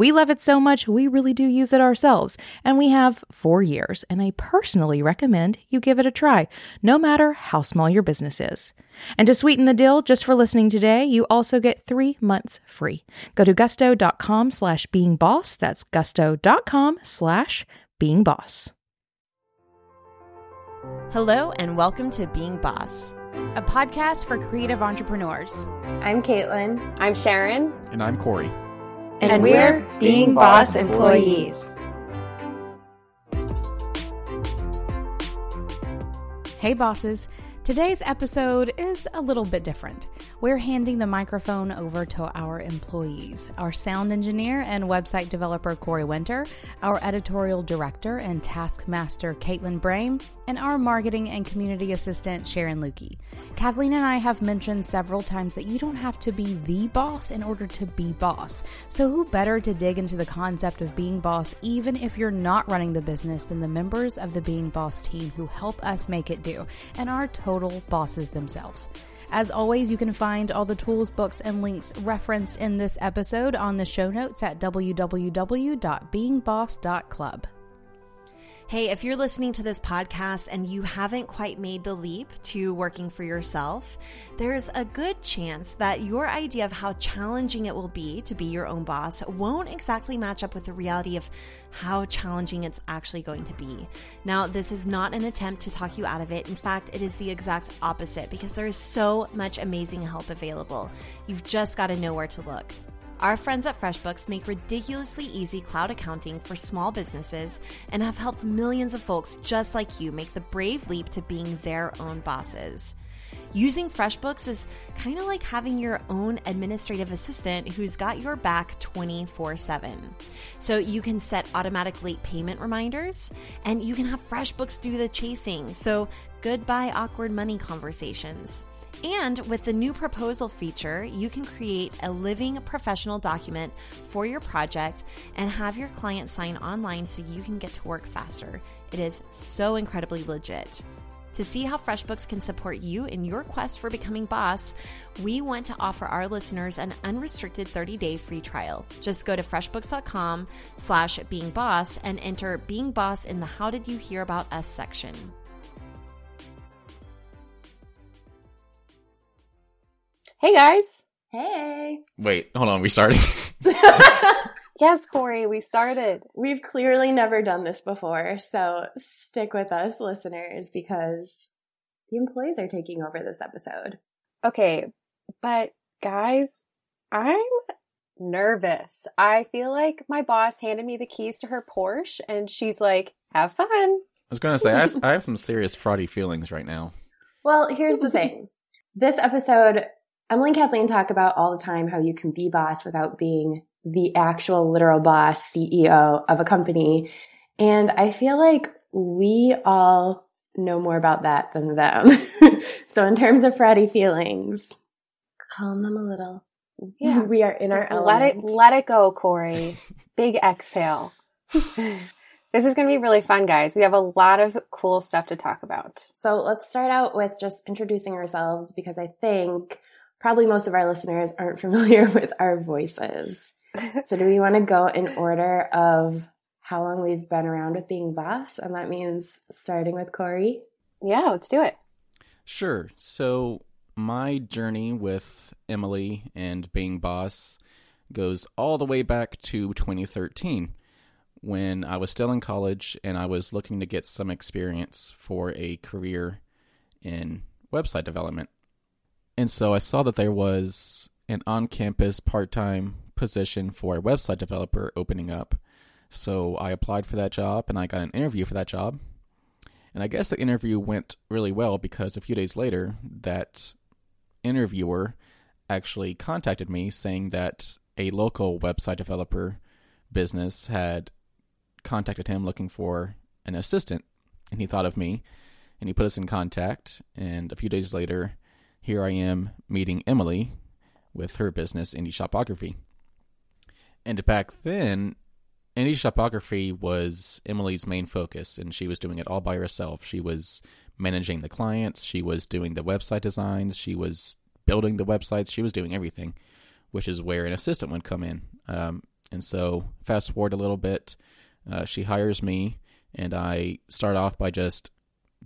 We love it so much, we really do use it ourselves, and we have four years, and I personally recommend you give it a try, no matter how small your business is. And to sweeten the deal, just for listening today, you also get three months free. Go to gusto.com slash being boss. That's gusto.com slash being boss. Hello, and welcome to Being Boss, a podcast for creative entrepreneurs. I'm Caitlin. I'm Sharon. And I'm Corey. And, and we're Being Boss employees. Hey, bosses. Today's episode is a little bit different. We're handing the microphone over to our employees our sound engineer and website developer Corey Winter, our editorial director and taskmaster Caitlin Brame, and our marketing and community assistant Sharon Lukey. Kathleen and I have mentioned several times that you don't have to be the boss in order to be boss. So, who better to dig into the concept of being boss, even if you're not running the business, than the members of the Being Boss team who help us make it do and are total bosses themselves. As always, you can find all the tools, books, and links referenced in this episode on the show notes at www.beingboss.club. Hey, if you're listening to this podcast and you haven't quite made the leap to working for yourself, there's a good chance that your idea of how challenging it will be to be your own boss won't exactly match up with the reality of how challenging it's actually going to be. Now, this is not an attempt to talk you out of it. In fact, it is the exact opposite because there is so much amazing help available. You've just got to know where to look. Our friends at FreshBooks make ridiculously easy cloud accounting for small businesses and have helped millions of folks just like you make the brave leap to being their own bosses. Using FreshBooks is kind of like having your own administrative assistant who's got your back 24 7. So you can set automatic late payment reminders and you can have FreshBooks do the chasing. So goodbye awkward money conversations. And with the new proposal feature, you can create a living professional document for your project and have your client sign online so you can get to work faster. It is so incredibly legit. To see how FreshBooks can support you in your quest for becoming boss, we want to offer our listeners an unrestricted 30-day free trial. Just go to freshbooks.com slash being boss and enter being boss in the how did you hear about us section. Hey guys. Hey. Wait, hold on. We started. yes, Corey, we started. We've clearly never done this before, so stick with us, listeners, because the employees are taking over this episode. Okay, but guys, I'm nervous. I feel like my boss handed me the keys to her Porsche and she's like, have fun. I was going to say, I have, I have some serious fraudy feelings right now. Well, here's the thing. This episode Emily and Kathleen talk about all the time how you can be boss without being the actual literal boss, CEO of a company. And I feel like we all know more about that than them. so in terms of fratty feelings, calm them a little. Yeah. We are in Just our let it let it go, Corey. Big exhale. this is going to be really fun, guys. We have a lot of cool stuff to talk about. So let's start out with just introducing ourselves because I think probably most of our listeners aren't familiar with our voices. so do we want to go in order of how long we've been around with being boss? And that means starting with Corey. Yeah, let's do it. Sure. So my journey with Emily and being boss goes all the way back to 2013 when I was still in college and I was looking to get some experience for a career in website development. And so I saw that there was an on campus part time position for a website developer opening up. So I applied for that job and I got an interview for that job. And I guess the interview went really well because a few days later, that interviewer actually contacted me saying that a local website developer business had contacted him looking for an assistant and he thought of me, and he put us in contact. And a few days later, here I am meeting Emily with her business, Indie Shopography. And back then, Indie Shopography was Emily's main focus, and she was doing it all by herself. She was managing the clients, she was doing the website designs, she was building the websites, she was doing everything, which is where an assistant would come in. Um, and so, fast forward a little bit, uh, she hires me, and I start off by just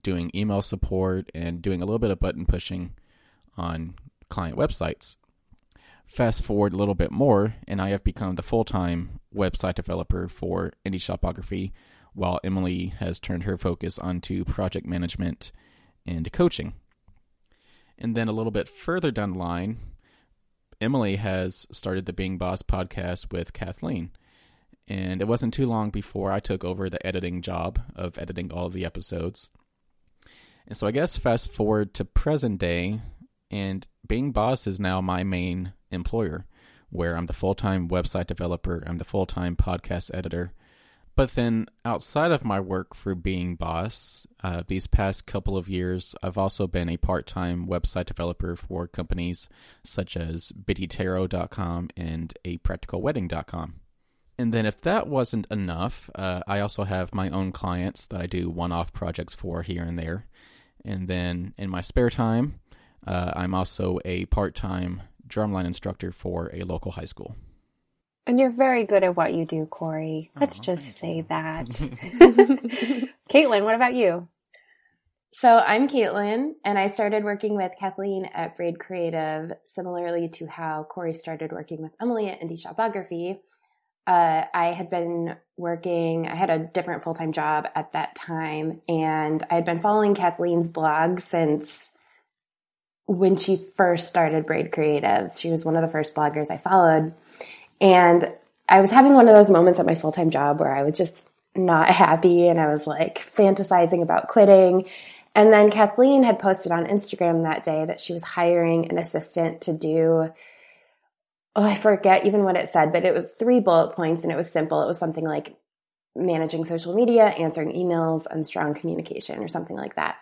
doing email support and doing a little bit of button pushing on client websites. Fast forward a little bit more, and I have become the full time website developer for Indie Shopography, while Emily has turned her focus onto project management and coaching. And then a little bit further down the line, Emily has started the Being Boss podcast with Kathleen. And it wasn't too long before I took over the editing job of editing all of the episodes. And so I guess fast forward to present day, and Being Boss is now my main employer, where I'm the full time website developer, I'm the full time podcast editor. But then outside of my work for Being Boss, uh, these past couple of years, I've also been a part time website developer for companies such as BiddyTarot.com and APracticalWedding.com. And then, if that wasn't enough, uh, I also have my own clients that I do one off projects for here and there. And then in my spare time, uh, I'm also a part time drumline instructor for a local high school. And you're very good at what you do, Corey. Let's Oh, just say thank that. Caitlin, what about you? So I'm Caitlin, and I started working with Kathleen at Braid Creative, similarly to how Corey started working with Emily at Indie Shopography. Uh, I had been working, I had a different full time job at that time, and I had been following Kathleen's blog since when she first started Braid Creative. She was one of the first bloggers I followed. And I was having one of those moments at my full time job where I was just not happy and I was like fantasizing about quitting. And then Kathleen had posted on Instagram that day that she was hiring an assistant to do, oh, I forget even what it said, but it was three bullet points and it was simple. It was something like managing social media, answering emails, and strong communication or something like that.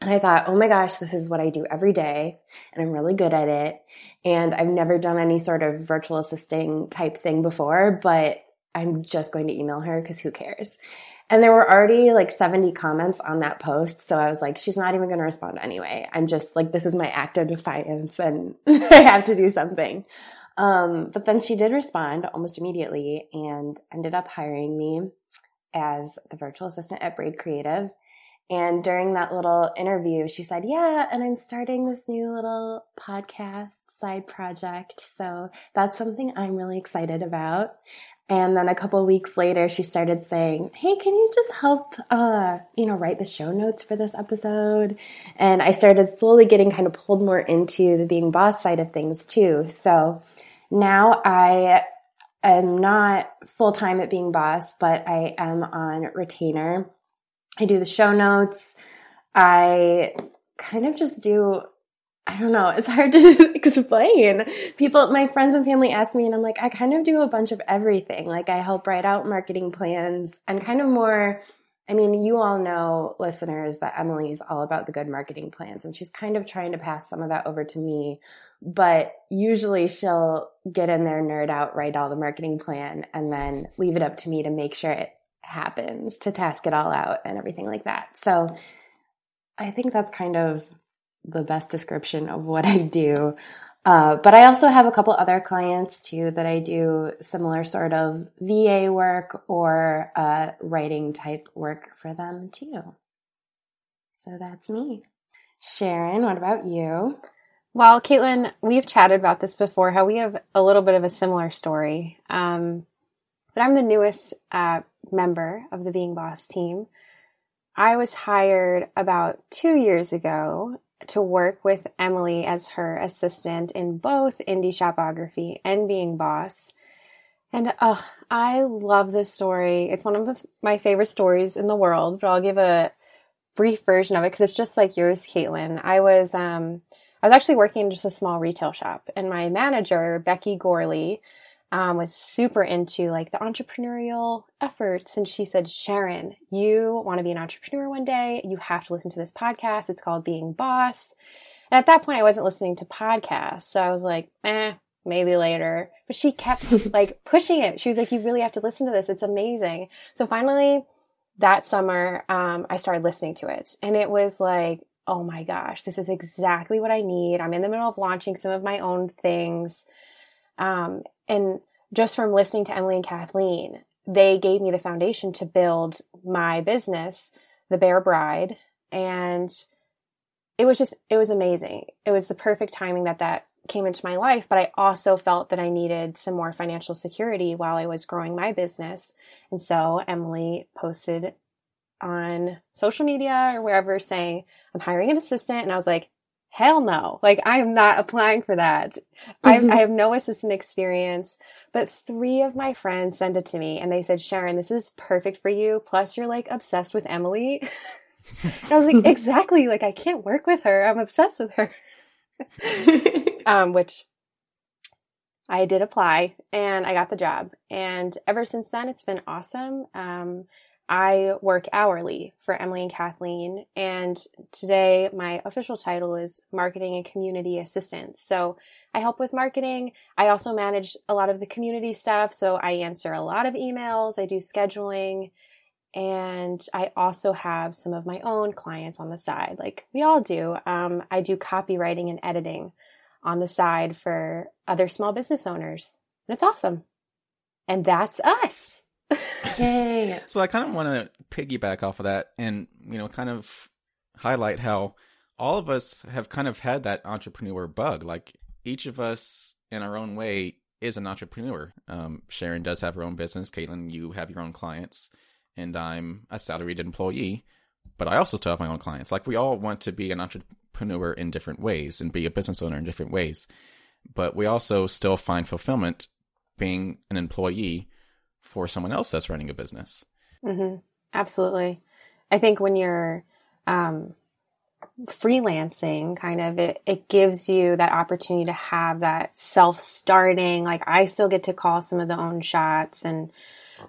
And I thought, oh my gosh, this is what I do every day, and I'm really good at it. And I've never done any sort of virtual assisting type thing before, but I'm just going to email her because who cares? And there were already like 70 comments on that post. So I was like, she's not even going to respond anyway. I'm just like, this is my act of defiance and I have to do something. Um, but then she did respond almost immediately and ended up hiring me as the virtual assistant at Braid Creative. And during that little interview, she said, Yeah, and I'm starting this new little podcast side project. So that's something I'm really excited about. And then a couple weeks later, she started saying, Hey, can you just help, uh, you know, write the show notes for this episode? And I started slowly getting kind of pulled more into the being boss side of things too. So now I am not full time at being boss, but I am on retainer. I do the show notes. I kind of just do, I don't know, it's hard to explain. People, my friends and family ask me, and I'm like, I kind of do a bunch of everything. Like, I help write out marketing plans and kind of more. I mean, you all know, listeners, that Emily's all about the good marketing plans, and she's kind of trying to pass some of that over to me. But usually she'll get in there, nerd out, write all the marketing plan, and then leave it up to me to make sure it happens to task it all out and everything like that. So I think that's kind of the best description of what I do. Uh, but I also have a couple other clients too that I do similar sort of VA work or uh, writing type work for them too. So that's me. Sharon, what about you? Well, Caitlin, we've chatted about this before, how we have a little bit of a similar story. Um, but I'm the newest uh, member of the Being Boss team. I was hired about two years ago to work with Emily as her assistant in both Indie Shopography and Being Boss. And oh, I love this story. It's one of the, my favorite stories in the world, but I'll give a brief version of it because it's just like yours, Caitlin. I was um, I was actually working in just a small retail shop, and my manager, Becky Gorley, um, was super into like the entrepreneurial efforts. And she said, Sharon, you want to be an entrepreneur one day. You have to listen to this podcast. It's called Being Boss. And at that point, I wasn't listening to podcasts. So I was like, eh, maybe later. But she kept like pushing it. She was like, you really have to listen to this. It's amazing. So finally, that summer, um, I started listening to it. And it was like, oh my gosh, this is exactly what I need. I'm in the middle of launching some of my own things. Um, and just from listening to Emily and Kathleen, they gave me the foundation to build my business, The Bare Bride. And it was just, it was amazing. It was the perfect timing that that came into my life, but I also felt that I needed some more financial security while I was growing my business. And so Emily posted on social media or wherever saying, I'm hiring an assistant. And I was like, hell no. Like, I am not applying for that. Mm-hmm. I, I have no assistant experience. But three of my friends sent it to me and they said, Sharon, this is perfect for you. Plus, you're like obsessed with Emily. and I was like, exactly. Like, I can't work with her. I'm obsessed with her. um, which I did apply and I got the job. And ever since then, it's been awesome. Um, I work hourly for Emily and Kathleen, and today my official title is Marketing and Community Assistant. So I help with marketing. I also manage a lot of the community stuff. So I answer a lot of emails, I do scheduling, and I also have some of my own clients on the side, like we all do. Um, I do copywriting and editing on the side for other small business owners, and it's awesome. And that's us. Yay. so I kind of want to piggyback off of that and, you know, kind of highlight how all of us have kind of had that entrepreneur bug. Like each of us in our own way is an entrepreneur. Um, Sharon does have her own business. Caitlin, you have your own clients and I'm a salaried employee, but I also still have my own clients. Like we all want to be an entrepreneur in different ways and be a business owner in different ways. But we also still find fulfillment being an employee for someone else that's running a business. Mm-hmm. Absolutely. I think when you're um, freelancing, kind of, it, it gives you that opportunity to have that self starting. Like, I still get to call some of the own shots, and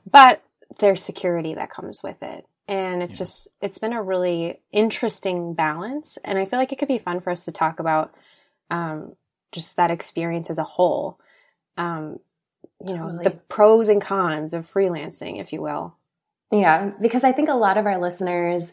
but there's security that comes with it. And it's yeah. just, it's been a really interesting balance. And I feel like it could be fun for us to talk about um, just that experience as a whole. Um, you know, totally. the pros and cons of freelancing, if you will. Yeah, because I think a lot of our listeners,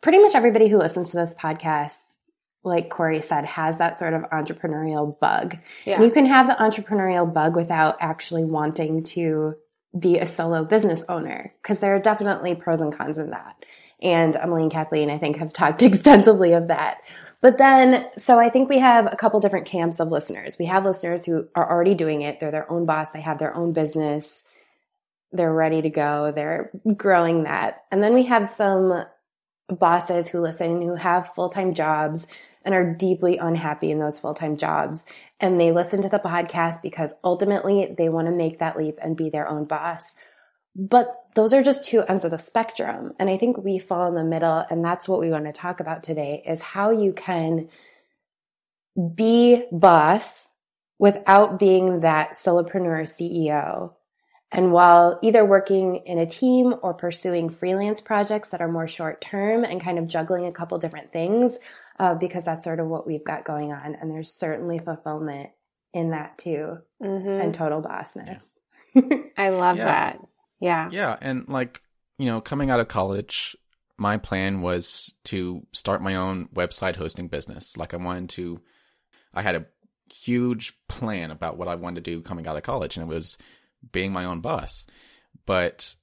pretty much everybody who listens to this podcast, like Corey said, has that sort of entrepreneurial bug. Yeah. And you can have the entrepreneurial bug without actually wanting to be a solo business owner because there are definitely pros and cons in that. And Emily and Kathleen, I think, have talked extensively of that. But then, so I think we have a couple different camps of listeners. We have listeners who are already doing it. They're their own boss. They have their own business. They're ready to go. They're growing that. And then we have some bosses who listen who have full-time jobs and are deeply unhappy in those full-time jobs and they listen to the podcast because ultimately they want to make that leap and be their own boss. But those are just two ends of the spectrum. And I think we fall in the middle. And that's what we want to talk about today is how you can be boss without being that solopreneur CEO. And while either working in a team or pursuing freelance projects that are more short term and kind of juggling a couple different things, uh, because that's sort of what we've got going on. And there's certainly fulfillment in that too, mm-hmm. and total bossness. Yeah. I love yeah. that. Yeah. Yeah. And like, you know, coming out of college, my plan was to start my own website hosting business. Like, I wanted to, I had a huge plan about what I wanted to do coming out of college, and it was being my own boss. But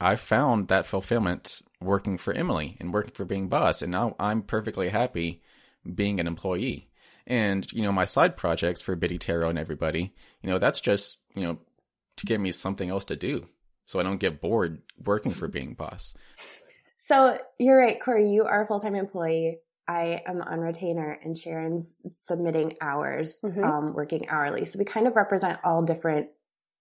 I found that fulfillment working for Emily and working for being boss. And now I'm perfectly happy being an employee. And, you know, my side projects for Biddy Tarot and everybody, you know, that's just, you know, to give me something else to do so I don't get bored working for being boss. So you're right, Corey, you are a full time employee. I am on retainer and Sharon's submitting hours, mm-hmm. um, working hourly. So we kind of represent all different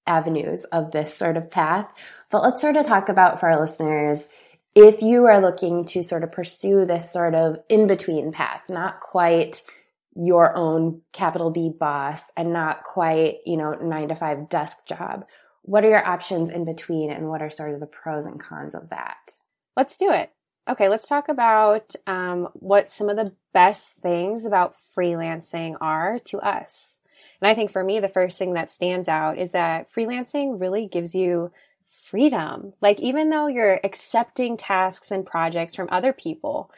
avenues of this sort of path. But let's sort of talk about for our listeners if you are looking to sort of pursue this sort of in between path, not quite your own capital B boss and not quite, you know, nine to five desk job. What are your options in between and what are sort of the pros and cons of that? Let's do it. Okay, let's talk about um, what some of the best things about freelancing are to us. And I think for me, the first thing that stands out is that freelancing really gives you freedom. Like, even though you're accepting tasks and projects from other people,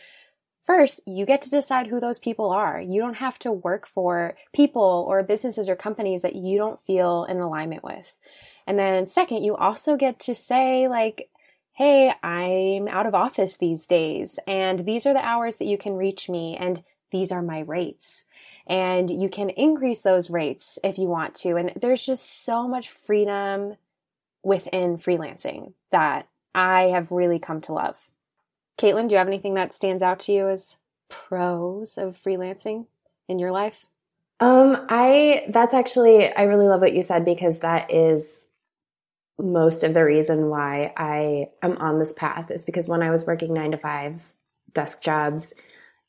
First, you get to decide who those people are. You don't have to work for people or businesses or companies that you don't feel in alignment with. And then second, you also get to say like, Hey, I'm out of office these days and these are the hours that you can reach me and these are my rates. And you can increase those rates if you want to. And there's just so much freedom within freelancing that I have really come to love. Caitlin, do you have anything that stands out to you as pros of freelancing in your life? Um, I that's actually I really love what you said because that is most of the reason why I am on this path is because when I was working 9 to 5s, desk jobs,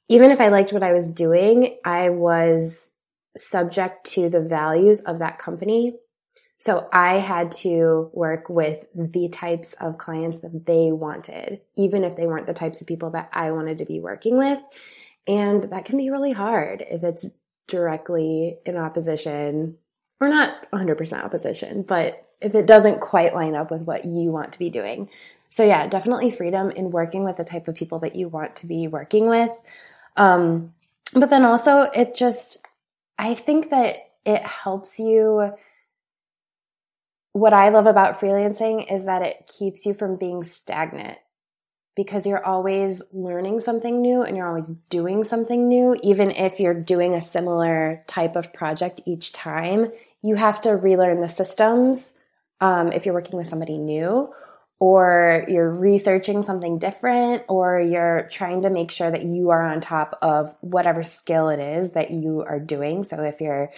even if I liked what I was doing, I was subject to the values of that company so I had to work with the types of clients that they wanted, even if they weren't the types of people that I wanted to be working with. And that can be really hard if it's directly in opposition or not 100% opposition, but if it doesn't quite line up with what you want to be doing. So yeah, definitely freedom in working with the type of people that you want to be working with. Um, but then also it just, I think that it helps you what I love about freelancing is that it keeps you from being stagnant because you're always learning something new and you're always doing something new. Even if you're doing a similar type of project each time, you have to relearn the systems um, if you're working with somebody new or you're researching something different or you're trying to make sure that you are on top of whatever skill it is that you are doing. So if you're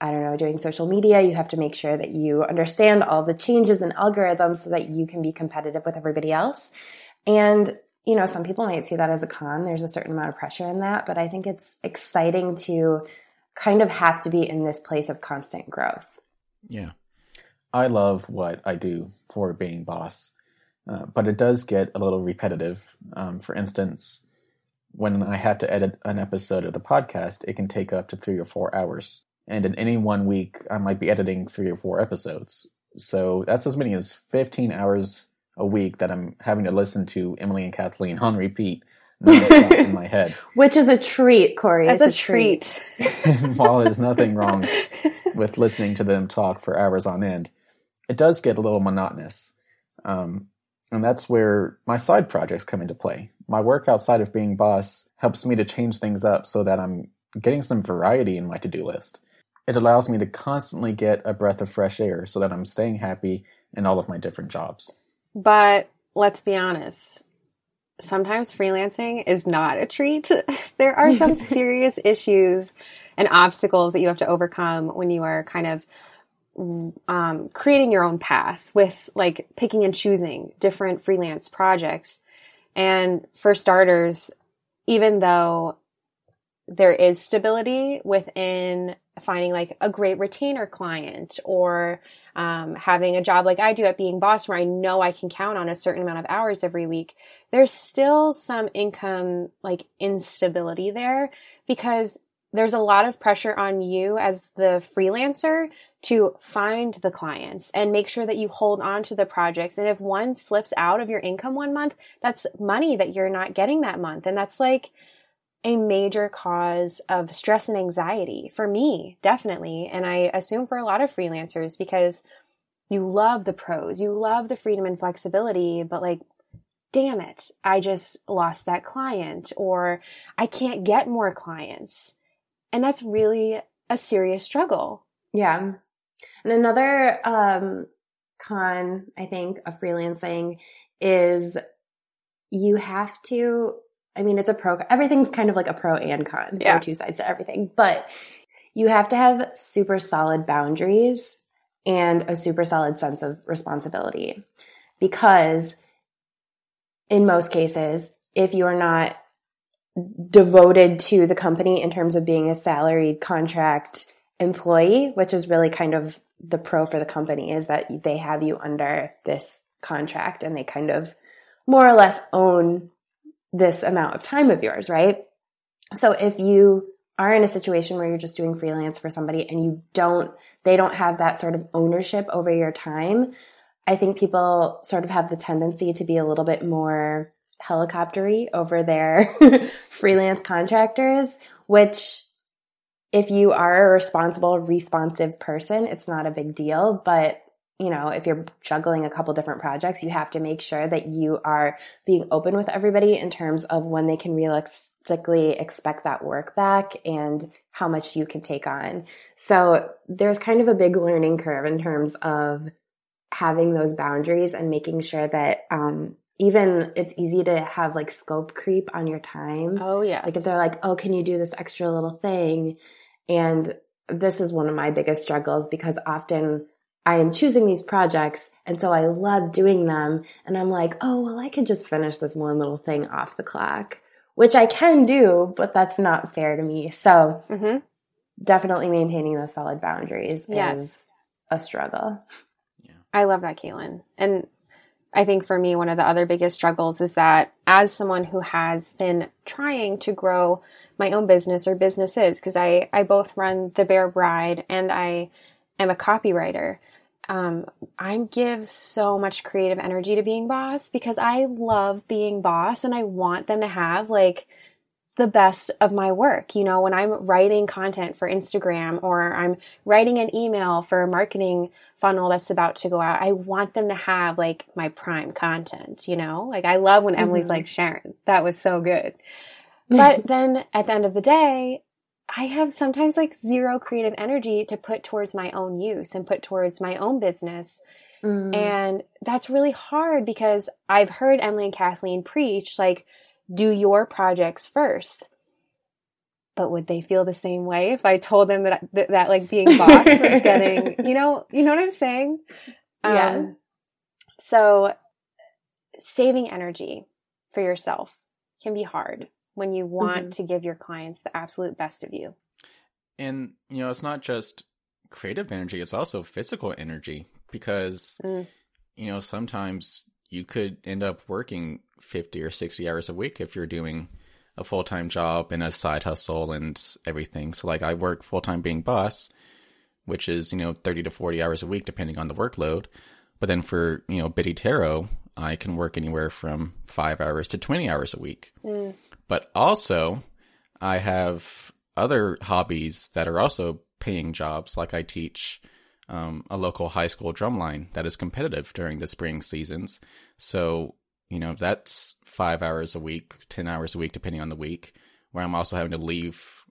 I don't know, doing social media, you have to make sure that you understand all the changes in algorithms so that you can be competitive with everybody else. And, you know, some people might see that as a con. There's a certain amount of pressure in that, but I think it's exciting to kind of have to be in this place of constant growth. Yeah. I love what I do for being boss, uh, but it does get a little repetitive. Um, for instance, when I have to edit an episode of the podcast, it can take up to three or four hours and in any one week I might be editing three or four episodes. So that's as many as 15 hours a week that I'm having to listen to Emily and Kathleen on repeat in my head. Which is a treat, Corey. That's it's a, a treat. treat. While there's nothing wrong with listening to them talk for hours on end, it does get a little monotonous. Um, and that's where my side projects come into play. My work outside of being boss helps me to change things up so that I'm getting some variety in my to do list. It allows me to constantly get a breath of fresh air so that I'm staying happy in all of my different jobs. But let's be honest, sometimes freelancing is not a treat. there are some serious issues and obstacles that you have to overcome when you are kind of um, creating your own path with like picking and choosing different freelance projects. And for starters, even though there is stability within finding like a great retainer client or um, having a job like I do at being boss where I know I can count on a certain amount of hours every week, there's still some income like instability there because there's a lot of pressure on you as the freelancer to find the clients and make sure that you hold on to the projects. And if one slips out of your income one month, that's money that you're not getting that month. And that's like, a major cause of stress and anxiety for me, definitely. And I assume for a lot of freelancers because you love the pros, you love the freedom and flexibility, but like, damn it, I just lost that client or I can't get more clients. And that's really a serious struggle. Yeah. And another um, con, I think, of freelancing is you have to I mean, it's a pro, everything's kind of like a pro and con. Yeah. There are two sides to everything, but you have to have super solid boundaries and a super solid sense of responsibility because in most cases, if you are not devoted to the company in terms of being a salaried contract employee, which is really kind of the pro for the company is that they have you under this contract and they kind of more or less own this amount of time of yours, right? So if you are in a situation where you're just doing freelance for somebody and you don't, they don't have that sort of ownership over your time, I think people sort of have the tendency to be a little bit more helicoptery over their freelance contractors, which if you are a responsible, responsive person, it's not a big deal. But, you know, if you're juggling a couple different projects, you have to make sure that you are being open with everybody in terms of when they can realistically expect that work back and how much you can take on. So there's kind of a big learning curve in terms of having those boundaries and making sure that um, even it's easy to have like scope creep on your time. Oh yeah. Like if they're like, "Oh, can you do this extra little thing?" And this is one of my biggest struggles because often I am choosing these projects and so I love doing them and I'm like, "Oh, well, I could just finish this one little thing off the clock." Which I can do, but that's not fair to me. So, Mm-hmm. definitely maintaining those solid boundaries Yes. is a struggle. I love that, Caitlin. And I think for me, one of the other biggest struggles is that as someone who has been trying to grow my own business or businesses, because I, I both run the Bear Bride and I am a copywriter, um, I give so much creative energy to being boss because I love being boss and I want them to have like the best of my work. You know, when I'm writing content for Instagram or I'm writing an email for a marketing funnel that's about to go out, I want them to have like my prime content, you know? Like I love when Emily's Mhm. like, Sharon, that was so good. But then at the end of the day, I have sometimes like zero creative energy to put towards my own use and put towards my own business. Mm. And that's really hard because I've heard Emily and Kathleen preach like, do your projects first. But would they feel the same way if I told them that that, that like being boss was getting, you know, you know what I'm saying? Yeah. Um, so saving energy for yourself can be hard when you want Mhm. to give your clients the absolute best of you. And, you know, it's not just creative energy, it's also physical energy because, Mm. you know, sometimes you could end up working 50 or 60 hours a week if you're doing a full time job and a side hustle and everything. So, like, I work full time being boss, which is, you know, 30 to 40 hours a week, depending on the workload. But then for, you know, Biddy Tarot, I can work anywhere from five hours to 20 hours a week. Mm. But also, I have other hobbies that are also paying jobs. Like I teach um, a local high school drumline that is competitive during the spring seasons. So, you know, that's five hours a week, 10 hours a week, depending on the week, where I'm also having to leave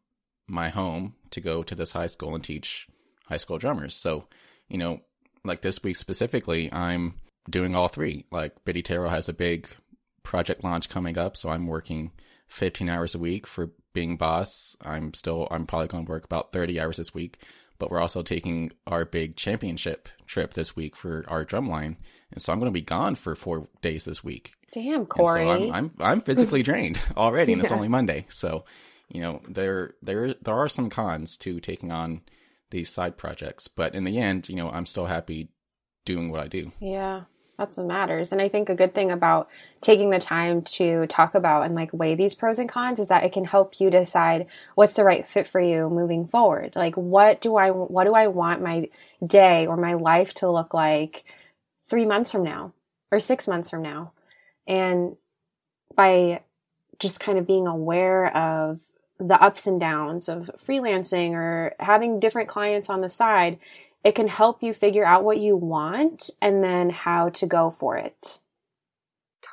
my home to go to this high school and teach high school drummers. So, you know, like this week specifically, I'm doing all three. Like Biddy Tarot has a big project launch coming up, so I'm working 15 hours a week for being boss. I'm still I'm probably going to work about 30 hours this week, but we're also taking our big championship trip this week for our drumline, and so I'm going to be gone for 4 days this week. Damn, And Corey. so I'm I'm I'm physically drained already, and it's only Monday. So, you know, there there there are some cons to taking on these side projects, but in the end, you know, I'm still happy doing what I do. Yeah, that's what matters. And I think a good thing about taking the time to talk about and like weigh these pros and cons is that it can help you decide what's the right fit for you moving forward. Like what do I what do I want my day or my life to look like 3 months from now or 6 months from now? And by just kind of being aware of the ups and downs of freelancing or having different clients on the side, it can help you figure out what you want and then how to go for it.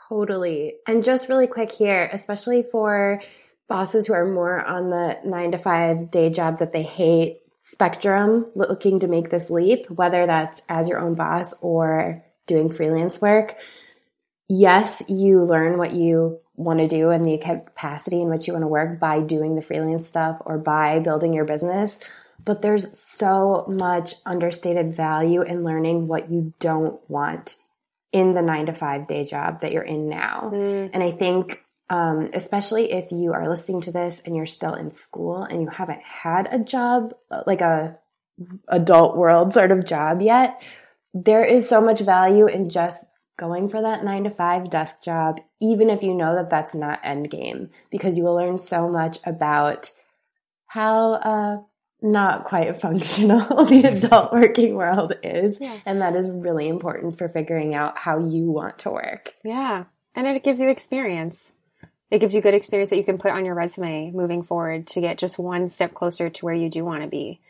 Totally. And just really quick here, especially for bosses who are more on the nine to five day job that they hate spectrum, looking to make this leap, whether that's as your own boss or doing freelance work. Yes, you learn what you want to do and the capacity in which you want to work by doing the freelance stuff or by building your business. But there's so much understated value in learning what you don't want in the nine to five day job that you're in now. And I think um, especially if you are listening to this and you're still in school and you haven't had a job, like a adult world sort of job yet, there is so much value in just going for that nine to five desk job, even if you know that that's not end game, because you will learn so much about how uh, not quite functional the mm-hmm. adult working world is. Yeah. And that is really important for figuring out how you want to work. Yeah. And it gives you experience. It gives you good experience that you can put on your resume moving forward to get just one step closer to where you do want to be.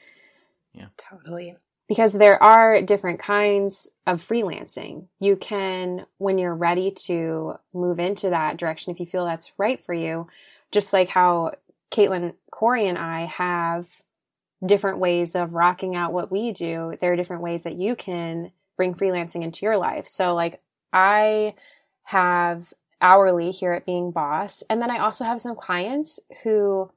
Yeah. Totally. Because there are different kinds of freelancing. You can, when you're ready to move into that direction, if you feel that's right for you, just like how Caitlin, Corey, and I have different ways of rocking out what we do, there are different ways that you can bring freelancing into your life. So, like, I have hourly here at Being Boss, and then I also have some clients who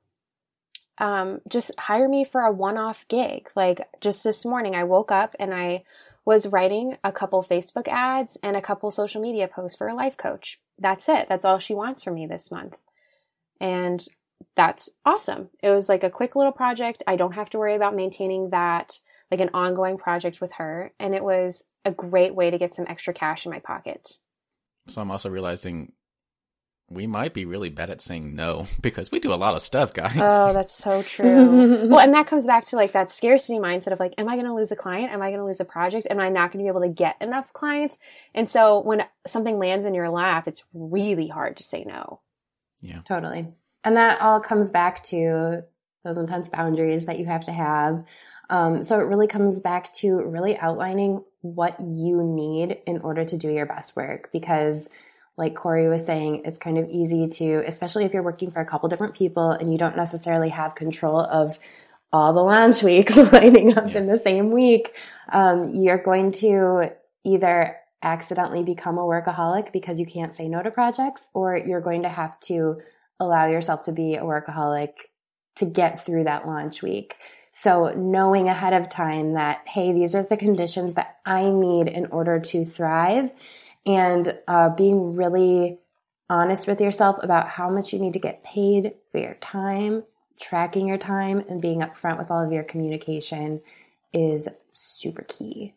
um, just hire me for a one off gig. Like, just this morning, I woke up and I was writing a couple Facebook ads and a couple social media posts for a life coach. That's it. That's all she wants from me this month. And that's awesome. It was like a quick little project. I don't have to worry about maintaining that like an ongoing project with her. And it was a great way to get some extra cash in my pocket. So I'm also realizing we might be really bad at saying no because we do a lot of stuff, guys. Oh, that's so true. well, and that comes back to like that scarcity mindset of like, am I going to lose a client? Am I going to lose a project? Am I not going to be able to get enough clients? And so when something lands in your lap, it's really hard to say no. Yeah. Totally. And that all comes back to those intense boundaries that you have to have. Um, so it really comes back to really outlining what you need in order to do your best work because like Corey was saying, it's kind of easy to, especially if you're working for a couple different people and you don't necessarily have control of all the launch weeks lining up yeah. in the same week. Um, you're going to either accidentally become a workaholic because you can't say no to projects, or you're going to have to allow yourself to be a workaholic to get through that launch week. So knowing ahead of time that, hey, these are the conditions that I need in order to thrive and uh, being really honest with yourself about how much you need to get paid for your time, tracking your time and being upfront with all of your communication is super key.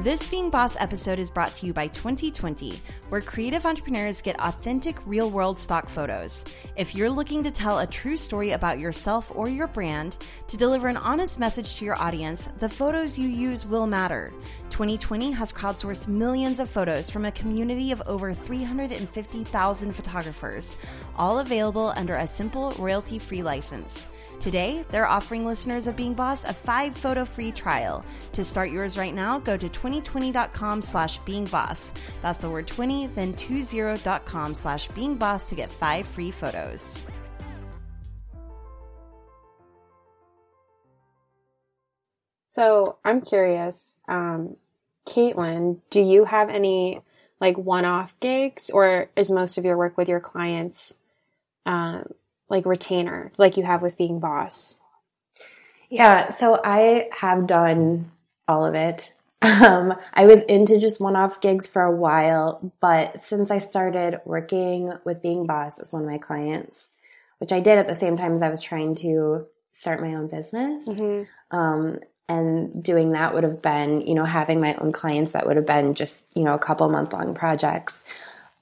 This Being Boss episode is brought to you by Twenty20, where creative entrepreneurs get authentic, real world stock photos. If you're looking to tell a true story about yourself or your brand, to deliver an honest message to your audience, the photos you use will matter. Twenty20 has crowdsourced millions of photos from a community of over 350,000 photographers, all available under a simple royalty free license. Today, they're offering listeners of Being Boss a five photo free trial. To start yours right now, go to twenty20.com slash beingboss. That's the word 20, then 20.com slash beingboss to get five free photos. So I'm curious, um, Caitlin, do you have any like one-off gigs, or is most of your work with your clients um, like retainer, like you have with being boss? Yeah, so I have done all of it. Um, I was into just one off gigs for a while, but since I started working with Being Boss as one of my clients, which I did at the same time as I was trying to start my own business, mm-hmm. um, and doing that would have been, you know, having my own clients that would have been just, you know, a couple month long projects.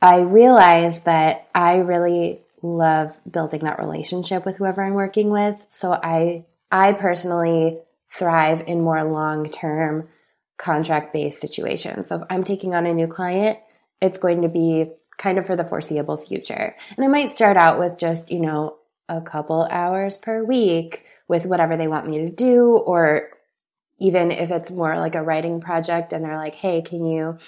I realized that I really love building that relationship with whoever I'm working with. So I I personally thrive in more long-term contract-based situations. So if I'm taking on a new client, it's going to be kind of for the foreseeable future. And I might start out with just, you know, a couple hours per week with whatever they want me to do or even if it's more like a writing project and they're like, "Hey, can you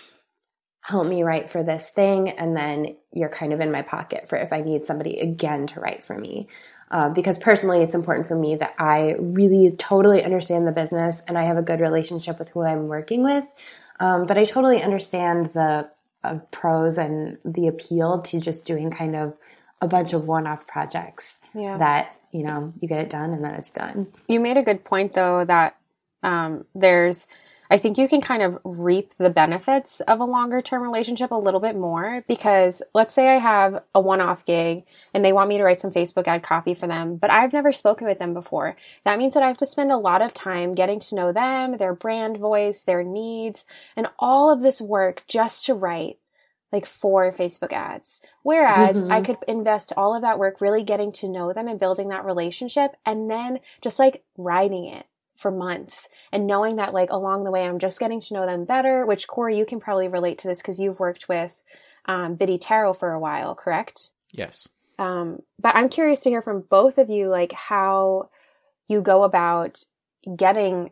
help me write for this thing. And then you're kind of in my pocket for if I need somebody again to write for me. Uh, because personally, it's important for me that I really totally understand the business and I have a good relationship with who I'm working with. Um, but I totally understand the uh, pros and the appeal to just doing kind of a bunch of one off projects yeah. that, you know, you get it done and then it's done. You made a good point though that um, there's I think you can kind of reap the benefits of a longer term relationship a little bit more because let's say I have a one off gig and they want me to write some Facebook ad copy for them, but I've never spoken with them before. That means that I have to spend a lot of time getting to know them, their brand voice, their needs, and all of this work just to write like four Facebook ads. Whereas mm-hmm. I could invest all of that work really getting to know them and building that relationship and then just like writing it for months and knowing that like along the way I'm just getting to know them better, which Corey, you can probably relate to this because you've worked with um, Biddy Tarot for a while, correct? Yes. Um, but I'm curious to hear from both of you, like how you go about getting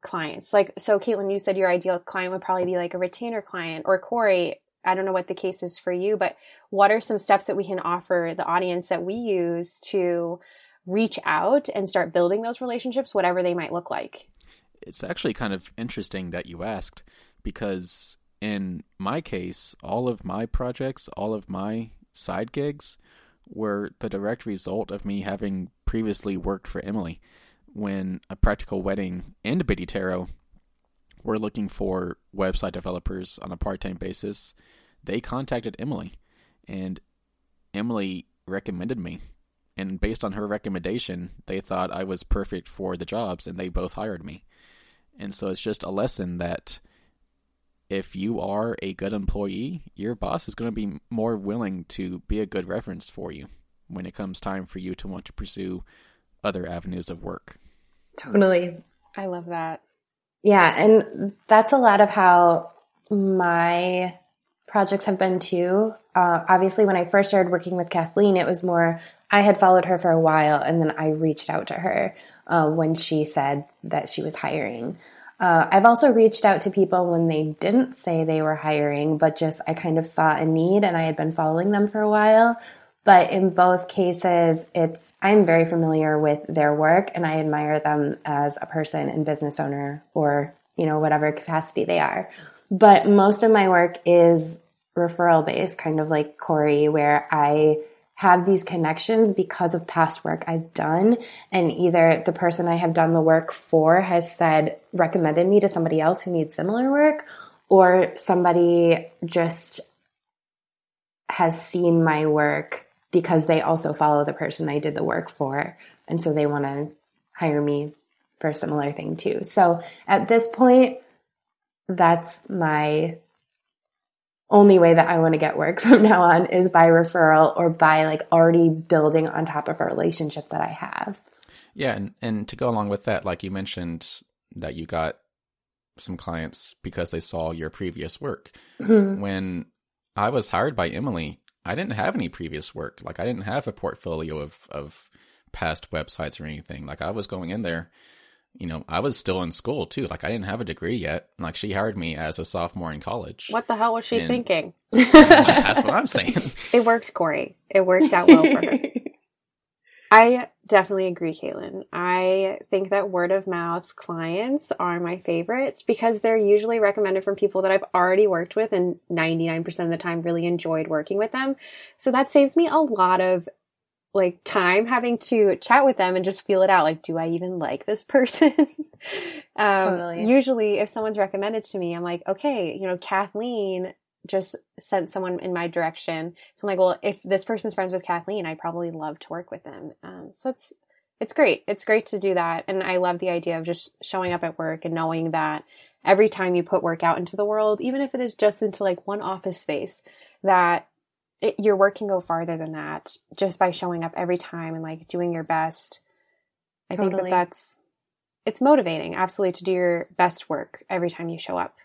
clients. Like, so Caitlin, you said your ideal client would probably be like a retainer client, or Corey, I don't know what the case is for you, but what are some steps that we can offer the audience that we use to reach out and start building those relationships, whatever they might look like? It's actually kind of interesting that you asked because in my case, all of my projects, all of my side gigs were the direct result of me having previously worked for Emily. When a practical wedding and Biddy Tarot were looking for website developers on a part time basis, they contacted Emily, and Emily recommended me. And based on her recommendation, they thought I was perfect for the jobs, and they both hired me. And so it's just a lesson that if you are a good employee, your boss is going to be more willing to be a good reference for you when it comes time for you to want to pursue other avenues of work. Totally. I love that. Yeah, and that's a lot of how my projects have been too. Uh, obviously, when I first started working with Kathleen, it was more I had followed her for a while, and then I reached out to her uh, when she said that she was hiring. Uh, I've also reached out to people when they didn't say they were hiring, but just I kind of saw a need and I had been following them for a while. But in both cases, it's I'm very familiar with their work and I admire them as a person and business owner or, you know, whatever capacity they are. But most of my work is referral based, kind of like Corey, where I have these connections because of past work I've done. And either the person I have done the work for has said, recommended me to somebody else who needs similar work, or somebody just has seen my work because they also follow the person I did the work for. And so they want to hire me for a similar thing too. So at this point, that's my only way that I want to get work from now on is by referral or by like already building on top of a relationship that I have. Yeah, and and to go along with that, like you mentioned that you got some clients because they saw your previous work. Mm-hmm. When I was hired by Emily, I didn't have any previous work. Like I didn't have a portfolio of of past websites or anything. Like I was going in there, you know, I was still in school too. Like I didn't have a degree yet. Like she hired me as a sophomore in college. What the hell was she and thinking? that's what I'm saying. It worked, Corey. It worked out well for her. I definitely agree, Caitlin. I think that word of mouth clients are my favorites because they're usually recommended from people that I've already worked with and 99% of the time really enjoyed working with them. So that saves me a lot of like time having to chat with them and just feel it out. Like, do I even like this person? um, totally. Usually if someone's recommended to me, I'm like, okay, you know, Kathleen just sent someone in my direction. So I'm like, well, if this person's friends with Kathleen, I'd probably love to work with them. Um, so it's it's great. It's great to do that, and I love the idea of just showing up at work and knowing that every time you put work out into the world, even if it is just into like one office space, that it, your work can go farther than that just by showing up every time and like doing your best. I totally. think that that's it's motivating, absolutely, to do your best work every time you show up.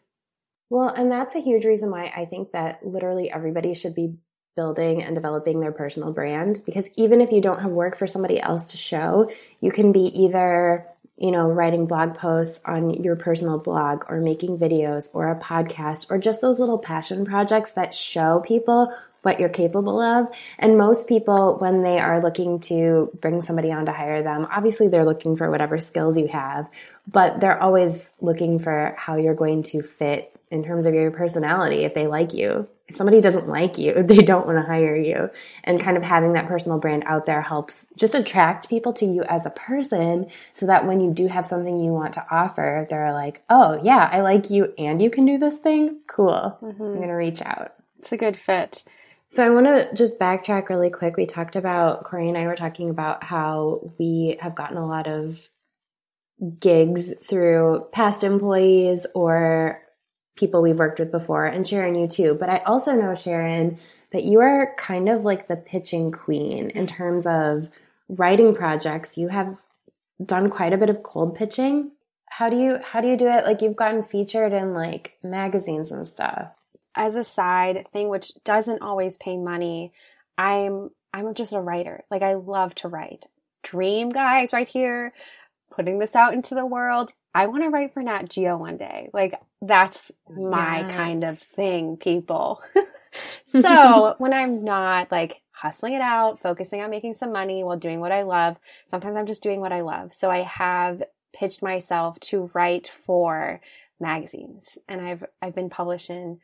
Well, and that's a huge reason why I think that literally everybody should be building and developing their personal brand because even if you don't have work for somebody else to show, you can be either, you know, writing blog posts on your personal blog or making videos or a podcast or just those little passion projects that show people what you're capable of. And most people, when they are looking to bring somebody on to hire them, obviously they're looking for whatever skills you have, but they're always looking for how you're going to fit in terms of your personality if they like you. If somebody doesn't like you, they don't want to hire you. And kind of having that personal brand out there helps just attract people to you as a person so that when you do have something you want to offer, they're like, oh, yeah, I like you and you can do this thing. Cool. Mm-hmm. I'm going to reach out. It's a good fit. So I want to just backtrack really quick. We talked about, Corey and I were talking about how we have gotten a lot of gigs through past employees or people we've worked with before, and Sharon, you too. But I also know, Sharon, that you are kind of like the pitching queen in terms of writing projects. You have done quite a bit of cold pitching. How do you how do you do it? Like you've gotten featured in like magazines and stuff. As a side thing which doesn't always pay money, I'm I'm just a writer. Like I love to write. Dream guys right here putting this out into the world. I want to write for Nat Geo one day. Like that's my yes. kind of thing, people. so when I'm not like hustling it out, focusing on making some money while doing what I love, sometimes I'm just doing what I love. So I have pitched myself to write for magazines and I've, I've been published in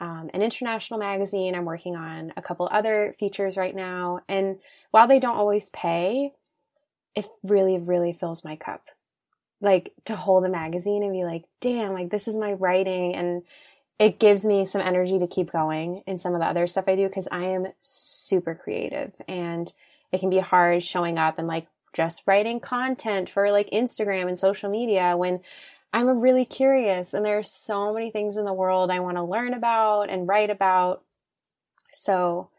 um, an international magazine. I'm working on a couple other features right now. And while they don't always pay, it really, really fills my cup. Like to hold a magazine and be like, damn, like this is my writing. And it gives me some energy to keep going in some of the other stuff I do because I am super creative and it can be hard showing up and like just writing content for like Instagram and social media when I'm really curious and there are so many things in the world I want to learn about and write about. So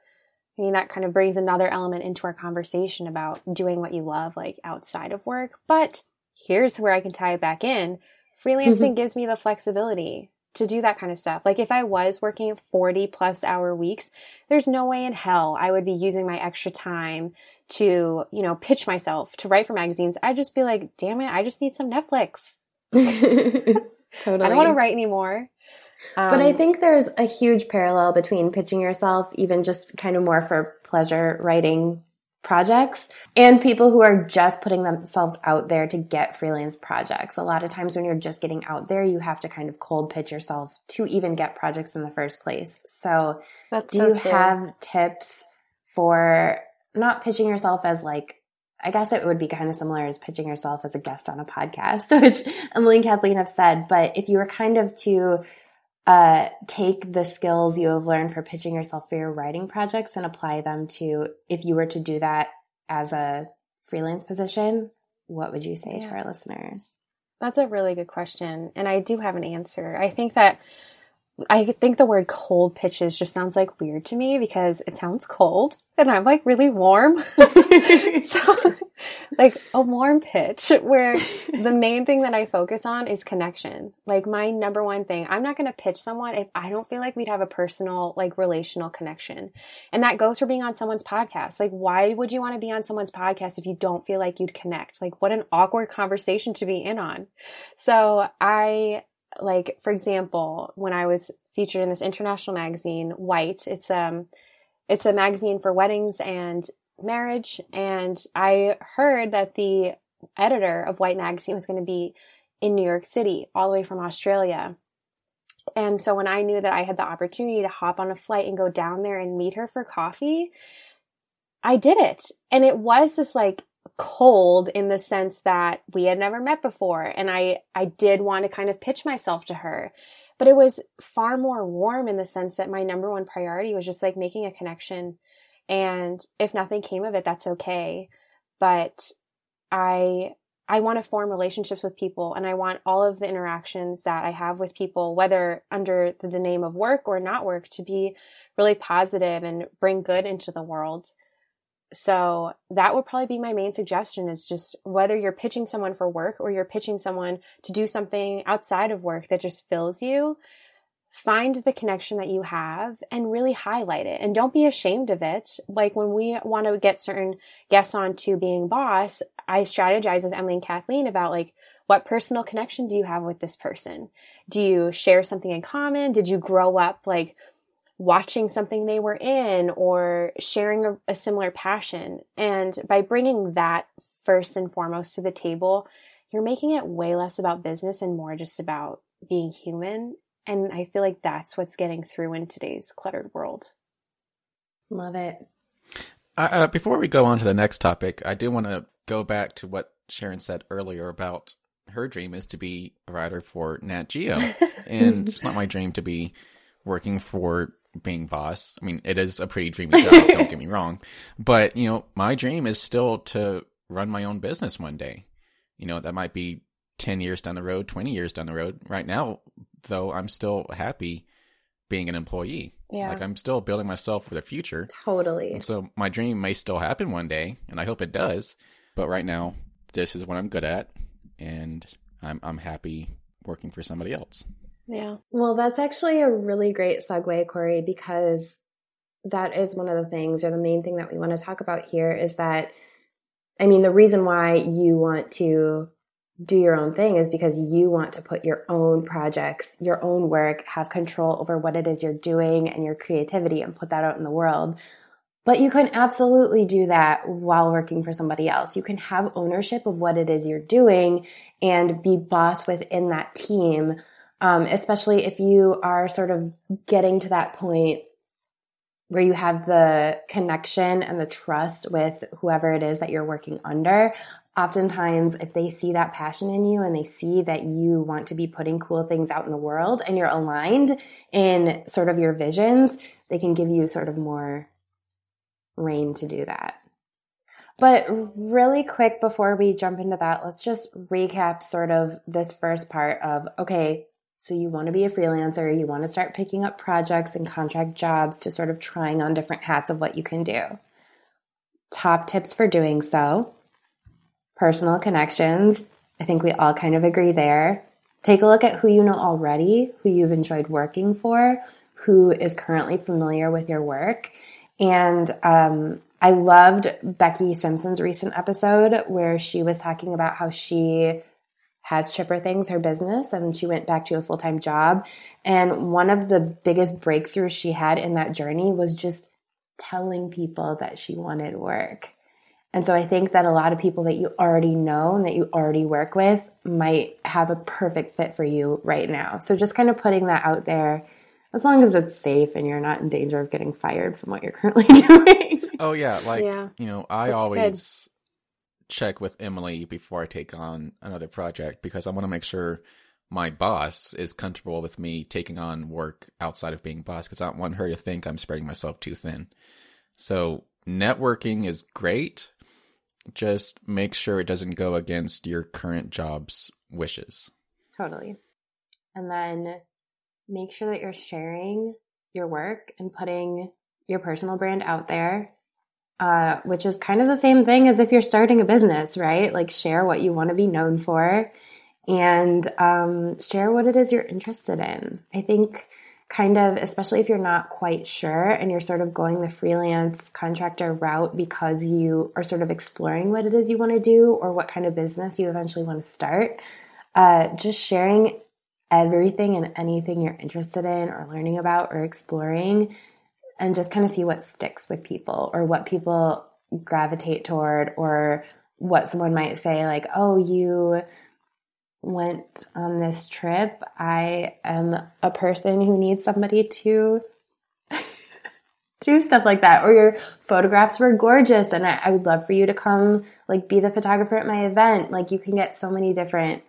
I mean, that kind of brings another element into our conversation about doing what you love, like outside of work. But here's where I can tie it back in. Freelancing mm-hmm. gives me the flexibility to do that kind of stuff. Like if I was working 40 plus hour weeks, there's no way in hell I would be using my extra time to, you know, pitch myself to write for magazines. I'd just be like, damn it, I just need some Netflix. totally. I don't want to write anymore. Um, but I um, think there's a huge parallel between pitching yourself, even just kind of more for pleasure writing projects, and people who are just putting themselves out there to get freelance projects. A lot of times when you're just getting out there, you have to kind of cold pitch yourself to even get projects in the first place. So, That's do so you true. have tips for not pitching yourself as like I guess it would be kind of similar as pitching yourself as a guest on a podcast, which Emily and Kathleen have said. But if you were kind of to uh, take the skills you have learned for pitching yourself for your writing projects and apply them to if you were to do that as a freelance position, what would you say yeah. to our listeners? That's a really good question. And I do have an answer. I think that I think the word cold pitches just sounds like weird to me because it sounds cold and I'm like really warm. so, like a warm pitch where the main thing that I focus on is connection. Like my number one thing, I'm not going to pitch someone if I don't feel like we'd have a personal, like relational connection. And that goes for being on someone's podcast. Like, why would you want to be on someone's podcast if you don't feel like you'd connect? Like, what an awkward conversation to be in on. So I like for example when i was featured in this international magazine white it's um it's a magazine for weddings and marriage and i heard that the editor of white magazine was going to be in new york city all the way from australia. And so when i knew that i had the opportunity to hop on a flight and go down there and meet her for coffee i did it. And it was this like cold in the sense that we had never met before and I I did want to kind of pitch myself to her. But it was far more warm in the sense that my number one priority was just like making a connection. And if nothing came of it that's okay. But I I want to form relationships with people and I want all of the interactions that I have with people whether under the, name of work or not work to be really positive and bring good into the world so that would probably be my main suggestion is just whether you're pitching someone for work or you're pitching someone to do something outside of work that just fills you, find the connection that you have and really highlight it and don't be ashamed of it. Like when we want to get certain guests on to being boss, I strategize with Emily and Kathleen about like, what personal connection do you have with this person? Do you share something in common? Did you grow up like watching something they were in or sharing a, a similar passion. And by bringing that first and foremost to the table, you're making it way less about business and more just about being human. And I feel like that's what's getting through in today's cluttered world. Love it. Uh, uh, before we go on to the next topic, I do want to go back to what Sharon said earlier about her dream is to be a writer for Nat Geo. and it's not my dream to be working for Being Boss. I mean, it is a pretty dreamy job, don't get me wrong. But, you know, my dream is still to run my own business one day. You know, that might be 10 years down the road, 20 years down the road. Right now, though, I'm still happy being an employee. Yeah. Like I'm still building myself for the future. Totally. And so my dream may still happen one day, and I hope it does. But right now, this is what I'm good at, and I'm I'm happy working for somebody else. Yeah. Well, that's actually a really great segue, Corey, because that is one of the things, or the main thing that we want to talk about here is that, I mean, the reason why you want to do your own thing is because you want to put your own projects, your own work, have control over what it is you're doing and your creativity and put that out in the world. But you can absolutely do that while working for somebody else. You can have ownership of what it is you're doing and be boss within that team. Um, especially if you are sort of getting to that point where you have the connection and the trust with whoever it is that you're working under oftentimes if they see that passion in you and they see that you want to be putting cool things out in the world and you're aligned in sort of your visions, they can give you sort of more reign to do that. But really quick before we jump into that, let's just recap sort of this first part of okay, so you want to be a freelancer, you want to start picking up projects and contract jobs to sort of trying on different hats of what you can do. Top tips for doing so personal connections. I think we all kind of agree there. Take a look at who you know already, who you've enjoyed working for, who is currently familiar with your work. And um, I loved Becky Simpson's recent episode where she was talking about how she has Chipper Things, her business, and she went back to a full time job. And one of the biggest breakthroughs she had in that journey was just telling people that she wanted work. And so I think that a lot of people that you already know and that you already work with might have a perfect fit for you right now. So just kind of putting that out there as long as it's safe and you're not in danger of getting fired from what you're currently doing. Oh yeah, like Yeah. you know, I That's always check with Emily before I take on another project because I want to make sure my boss is comfortable with me taking on work outside of being boss because I don't want her to think I'm spreading myself too thin. So networking is great. Just make sure it doesn't go against your current job's wishes. Totally. And then make sure that you're sharing your work and putting your personal brand out there, uh, which is kind of the same thing as if you're starting a business, right? Like share what you want to be known for and um, share what it is you're interested in. I think kind of, especially if you're not quite sure and you're sort of going the freelance contractor route because you are sort of exploring what it is you want to do or what kind of business you eventually want to start, uh, just sharing everything and anything you're interested in or learning about or exploring and just kind of see what sticks with people or what people gravitate toward or what someone might say like oh you went on this trip. I am a person who needs somebody to do stuff like that or your photographs were gorgeous and I, I would love for you to come like be the photographer at my event. Like you can get so many different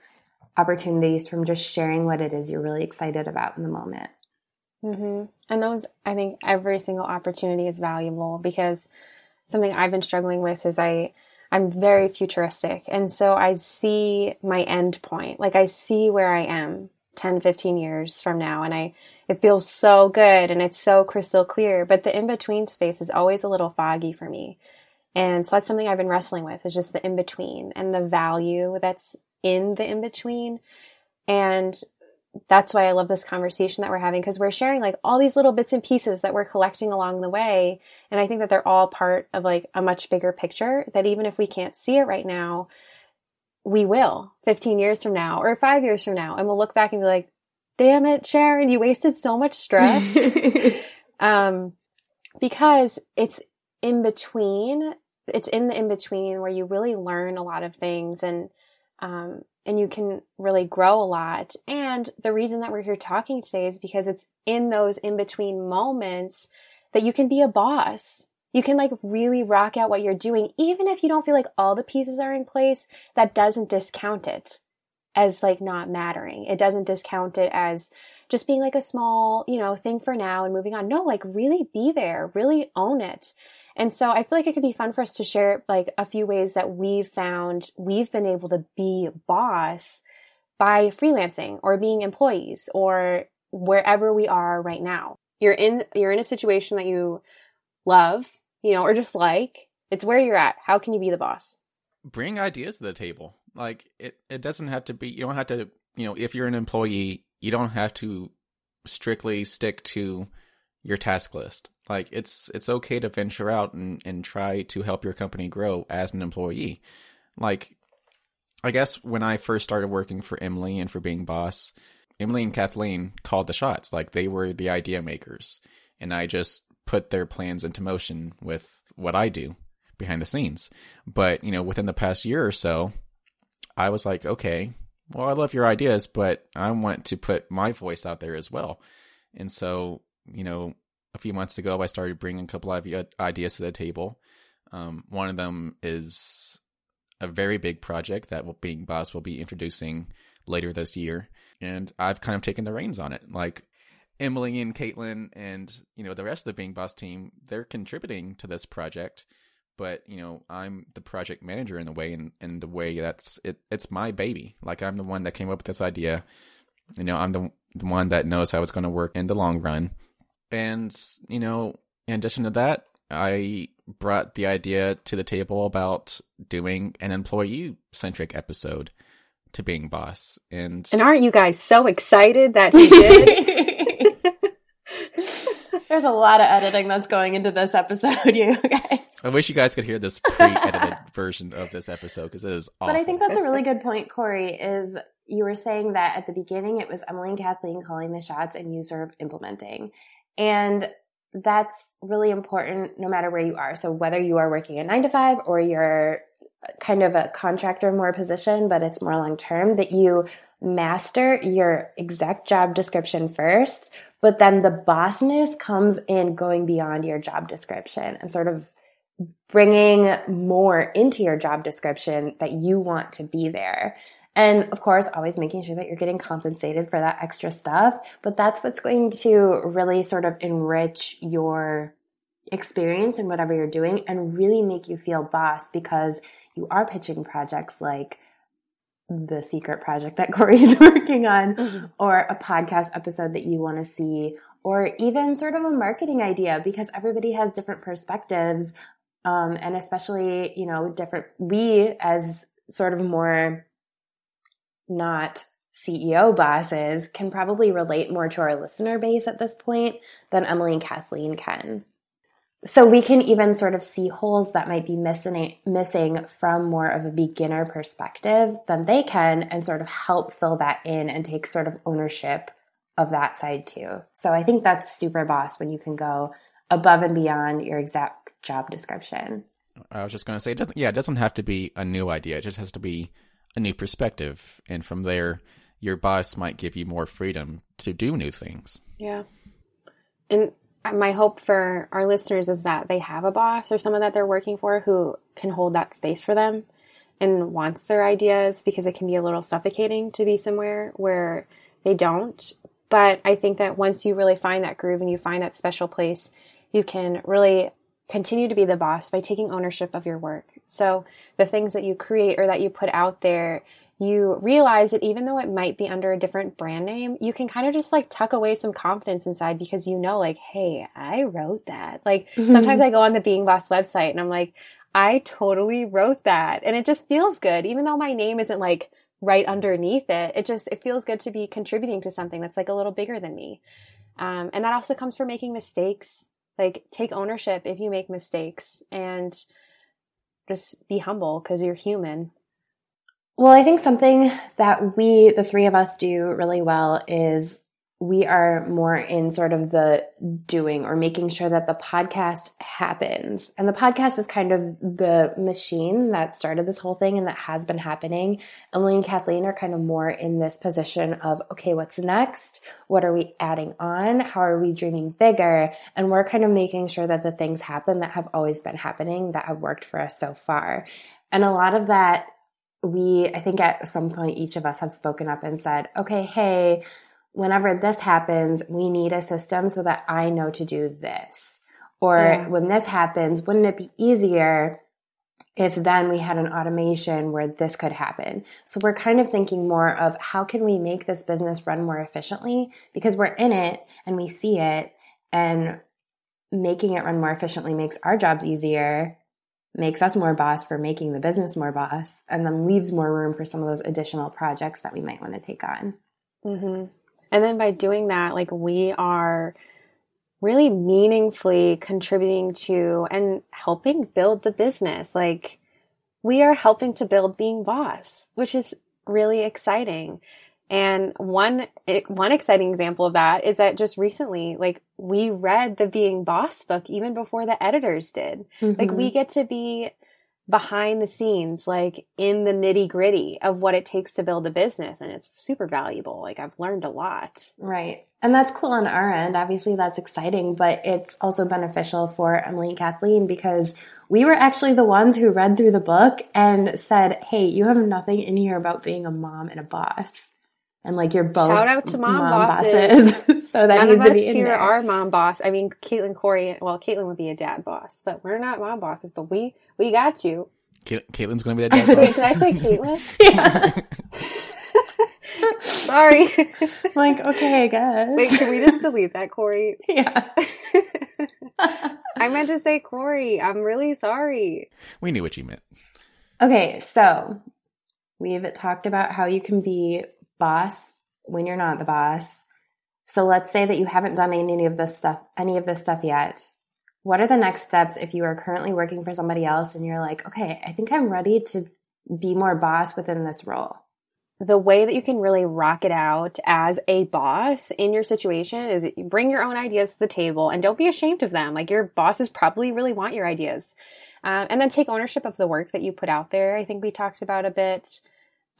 opportunities from just sharing what it is you're really excited about in the moment hmm And those, I think every single opportunity is valuable because something I've been struggling with is I, I'm very futuristic. And so I see my end point. Like I see where I am 10, 15 years from now. And I, it feels so good and it's so crystal clear. But the in between space is always a little foggy for me. And so that's something I've been wrestling with is just the in between and the value that's in the in between. And that's why I love this conversation that we're having because we're sharing like all these little bits and pieces that we're collecting along the way. And I think that they're all part of like a much bigger picture that even if we can't see it right now, we will 15 years from now or five years from now. And we'll look back and be like, damn it, Sharon, you wasted so much stress. Um, because it's in between, it's in the in between where you really learn a lot of things and, um, and you can really grow a lot. And the reason that we're here talking today is because it's in those in between moments that you can be a boss. You can like really rock out what you're doing, even if you don't feel like all the pieces are in place. That doesn't discount it as like not mattering. It doesn't discount it as just being like a small, you know, thing for now and moving on. No, like really be there, really own it. And so I feel like it could be fun for us to share like a few ways that we've found we've been able to be boss by freelancing or being employees or wherever we are right now. You're in you're in a situation that you love, you know, or just like. It's where you're at. How can you be the boss? Bring ideas to the table. Like it it doesn't have to be you don't have to, you know, if you're an employee, you don't have to strictly stick to your task list. Like it's it's okay to venture out and, and try to help your company grow as an employee. Like I guess when I first started working for Emily and for being boss, Emily and Kathleen called the shots. Like they were the idea makers. And I just put their plans into motion with what I do behind the scenes. But, you know, within the past year or so, I was like, okay, well, I love your ideas, but I want to put my voice out there as well. And so, you know, a few months ago, I started bringing a couple of ideas to the table. Um, one of them is a very big project that Being Boss will be introducing later this year. And I've kind of taken the reins on it. Like Emily and Caitlin and, you know, the rest of the Being Boss team, they're contributing to this project but you know i'm the project manager in the way and in, in the way that's it it's my baby like i'm the one that came up with this idea you know i'm the, the one that knows how it's going to work in the long run and you know in addition to that i brought the idea to the table about doing an employee centric episode to being boss and and aren't you guys so excited that he did there's a lot of editing that's going into this episode you guys I wish you guys could hear this pre-edited version of this episode because it is awful. But I think that's a really good point, Corey, is you were saying that at the beginning it was Emily and Kathleen calling the shots and you sort of implementing. And that's really important no matter where you are. So whether you are working a nine to five or you're kind of a contractor more position, but it's more long term, that you master your exact job description first, but then the bossness comes in going beyond your job description and sort of bringing more into your job description that you want to be there. And of course, always making sure that you're getting compensated for that extra stuff. But that's what's going to really sort of enrich your experience in whatever you're doing and really make you feel boss because you are pitching projects like the secret project that Corey is working on, mm-hmm. or a podcast episode that you want to see, or even sort of a marketing idea because everybody has different perspectives um, and especially, you know, different, we as sort of more not CEO bosses can probably relate more to our listener base at this point than Emily and Kathleen can. So we can even sort of see holes that might be missing missing from more of a beginner perspective than they can and sort of help fill that in and take sort of ownership of that side too. So I think that's super boss when you can go above and beyond your exact job description. I was just going to say, it doesn't. Yeah, it doesn't have to be a new idea. It just has to be a new perspective, and from there, your boss might give you more freedom to do new things. Yeah, and my hope for our listeners is that they have a boss or someone that they're working for who can hold that space for them and wants their ideas because it can be a little suffocating to be somewhere where they don't. But I think that once you really find that groove and you find that special place, you can really continue to be the boss by taking ownership of your work. So the things that you create or that you put out there, you realize that even though it might be under a different brand name, you can kind of just like tuck away some confidence inside because you know, like, hey, I wrote that. Like sometimes I go on the Being Boss website and I'm like, I totally wrote that. And it just feels good. Even though my name isn't like right underneath it, it just, it feels good to be contributing to something that's like a little bigger than me. Um, and that also comes from making mistakes like take ownership if you make mistakes and just be humble because you're human. Well, I think something that we, the three of us, do really well is we are more in sort of the doing or making sure that the podcast happens. And the podcast is kind of the machine that started this whole thing and that has been happening. Emily and Kathleen are kind of more in this position of, okay, what's next? What are we adding on? How are we dreaming bigger? And we're kind of making sure that the things happen that have always been happening that have worked for us so far. And a lot of that we, I think at some point, each of us have spoken up and said, okay, hey, whenever this happens, we need a system so that I know to do this. Or yeah. when this happens, wouldn't it be easier if then we had an automation where this could happen? So we're kind of thinking more of how can we make this business run more efficiently because we're in it and we see it and making it run more efficiently makes our jobs easier makes us more boss for making the business more boss and then leaves more room for some of those additional projects that we might want to take on. Mm-hmm. And then by doing that, like we are really meaningfully contributing to and helping build the business. Like we are helping to build being boss, which is really exciting. And one one exciting example of that is that just recently, like we read the Being Boss book even before the editors did. Mm-hmm. Like we mm-hmm. get to be behind the scenes, like in the nitty gritty of what it takes to build a business. And it's super valuable. Like I've learned a lot. Right. And that's cool on our end. Obviously, that's exciting, but it's also beneficial for Emily and Kathleen because we were actually the ones who read through the book and said, Hey, you have nothing in here about being a mom and a boss. And like you're both shout out to mom, mom bosses. bosses. so that None needs of us to be in here there. are mom boss. I mean, Caitlin, Corey. Well, Caitlin would be a dad boss, but we're not mom bosses. But we we got you. Caitlin's going to be that dad Wait, did I say Caitlin? yeah. Sorry. like, okay, I guess. Wait, can we just delete that, Corey? Yeah. I meant to say Corey. I'm really sorry. We knew what you meant. Okay, so we've talked about how you can be boss when you're not the boss. So let's say that you haven't done any of this stuff, any of this stuff yet. What are the next steps if you are currently working for somebody else and you're like, okay, I think I'm ready to be more boss within this role? The way that you can really rock it out as a boss in your situation is you bring your own ideas to the table and don't be ashamed of them. Like your bosses probably really want your ideas. Um, and then take ownership of the work that you put out there. I think we talked about a bit.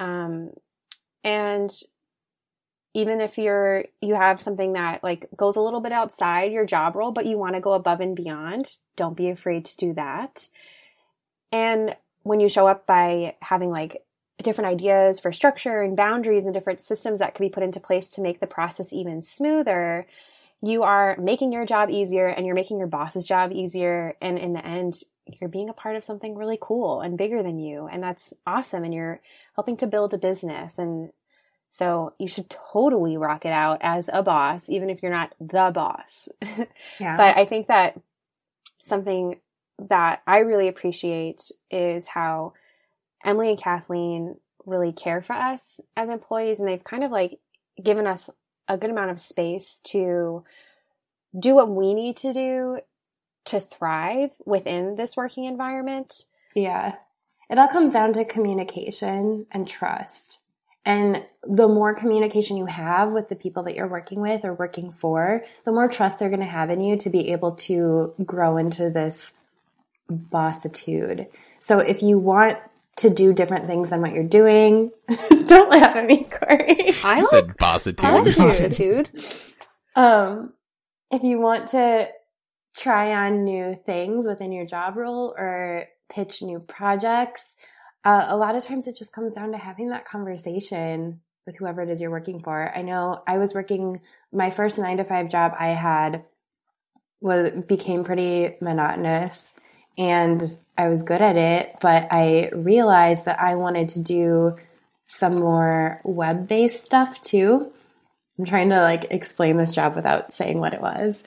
Um, and even if you're you have something that like goes a little bit outside your job role but you want to go above and beyond don't be afraid to do that. And when you show up by having like different ideas for structure and boundaries and different systems that could be put into place to make the process even smoother you are making your job easier and you're making your boss's job easier. And in the end you're being a part of something really cool and bigger than you. And that's awesome. And you're helping to build a business. And so you should totally rock it out as a boss, even if you're not the boss. Yeah. but I think that something that I really appreciate is how Emily and Kathleen really care for us as employees and they've kind of like given us a good amount of space to do what we need to do to thrive within this working environment. Yeah. It all comes down to communication and trust. And the more communication you have with the people that you're working with or working for, the more trust they're going to have in you to be able to grow into this bossitude. So if you want to do different things than what you're doing, don't laugh at me, Corey. I like said bossitude. bossitude. um, if you want to try on new things within your job role or pitch new projects, uh, a lot of times it just comes down to having that conversation with whoever it is you're working for. I know I was working my first nine to five job I had was became pretty monotonous and I was good at it, but I realized that I wanted to do some more web based stuff too. I'm trying to like explain this job without saying what it was.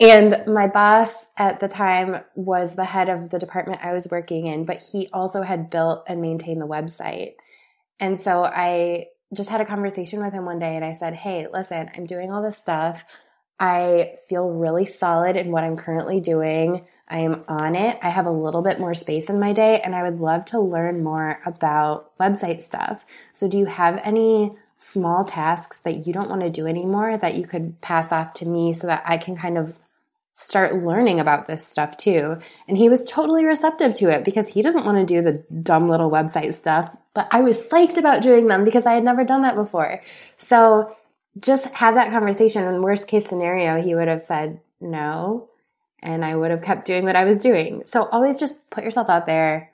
And my boss at the time was the head of the department I was working in, but he also had built and maintained the website. And so I just had a conversation with him one day and I said, Hey, listen, I'm doing all this stuff. I feel really solid in what I'm currently doing. I am on it. I have a little bit more space in my day and I would love to learn more about website stuff. So do you have any small tasks that you don't want to do anymore that you could pass off to me so that I can kind of start learning about this stuff too. And he was totally receptive to it because he doesn't want to do the dumb little website stuff, but I was psyched about doing them because I had never done that before. So just have that conversation. In worst case scenario, he would have said no, and I would have kept doing what I was doing. So always just put yourself out there,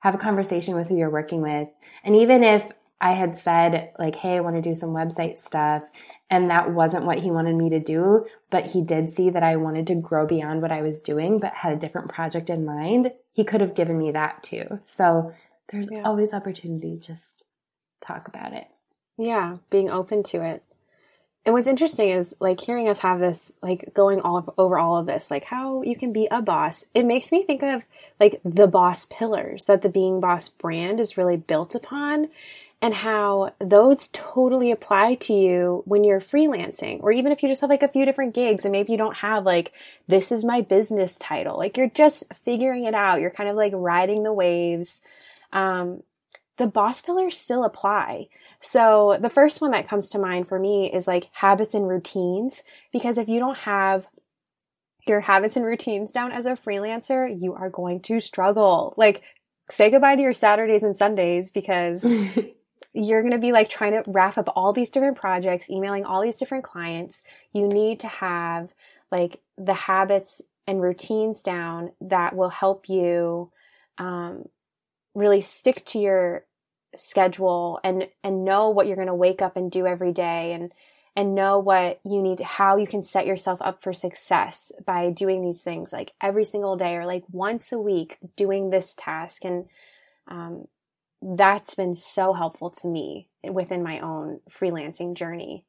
have a conversation with who you're working with. And even if I had said, like, hey, I want to do some website stuff. And that wasn't what he wanted me to do. But he did see that I wanted to grow beyond what I was doing, but had a different project in mind. He could have given me that too. So there's yeah. always opportunity. Just talk about it. Yeah. Being open to it. And what's interesting is like hearing us have this, like going all of, over all of this, like how you can be a boss. It makes me think of like the boss pillars that the Being Boss brand is really built upon and how those totally apply to you when you're freelancing or even if you just have like a few different gigs and maybe you don't have like this is my business title. Like you're just figuring it out. You're kind of like riding the waves. Um, the boss pillars still apply. So the first one that comes to mind for me is like habits and routines because if you don't have your habits and routines down as a freelancer you are going to struggle. Like say goodbye to your Saturdays and Sundays because you're going to be like trying to wrap up all these different projects, emailing all these different clients. You need to have like the habits and routines down that will help you um, really stick to your schedule and and know what you're going to wake up and do every day and and know what you need how you can set yourself up for success by doing these things like every single day or like once a week doing this task and um, that's been so helpful to me within my own freelancing journey.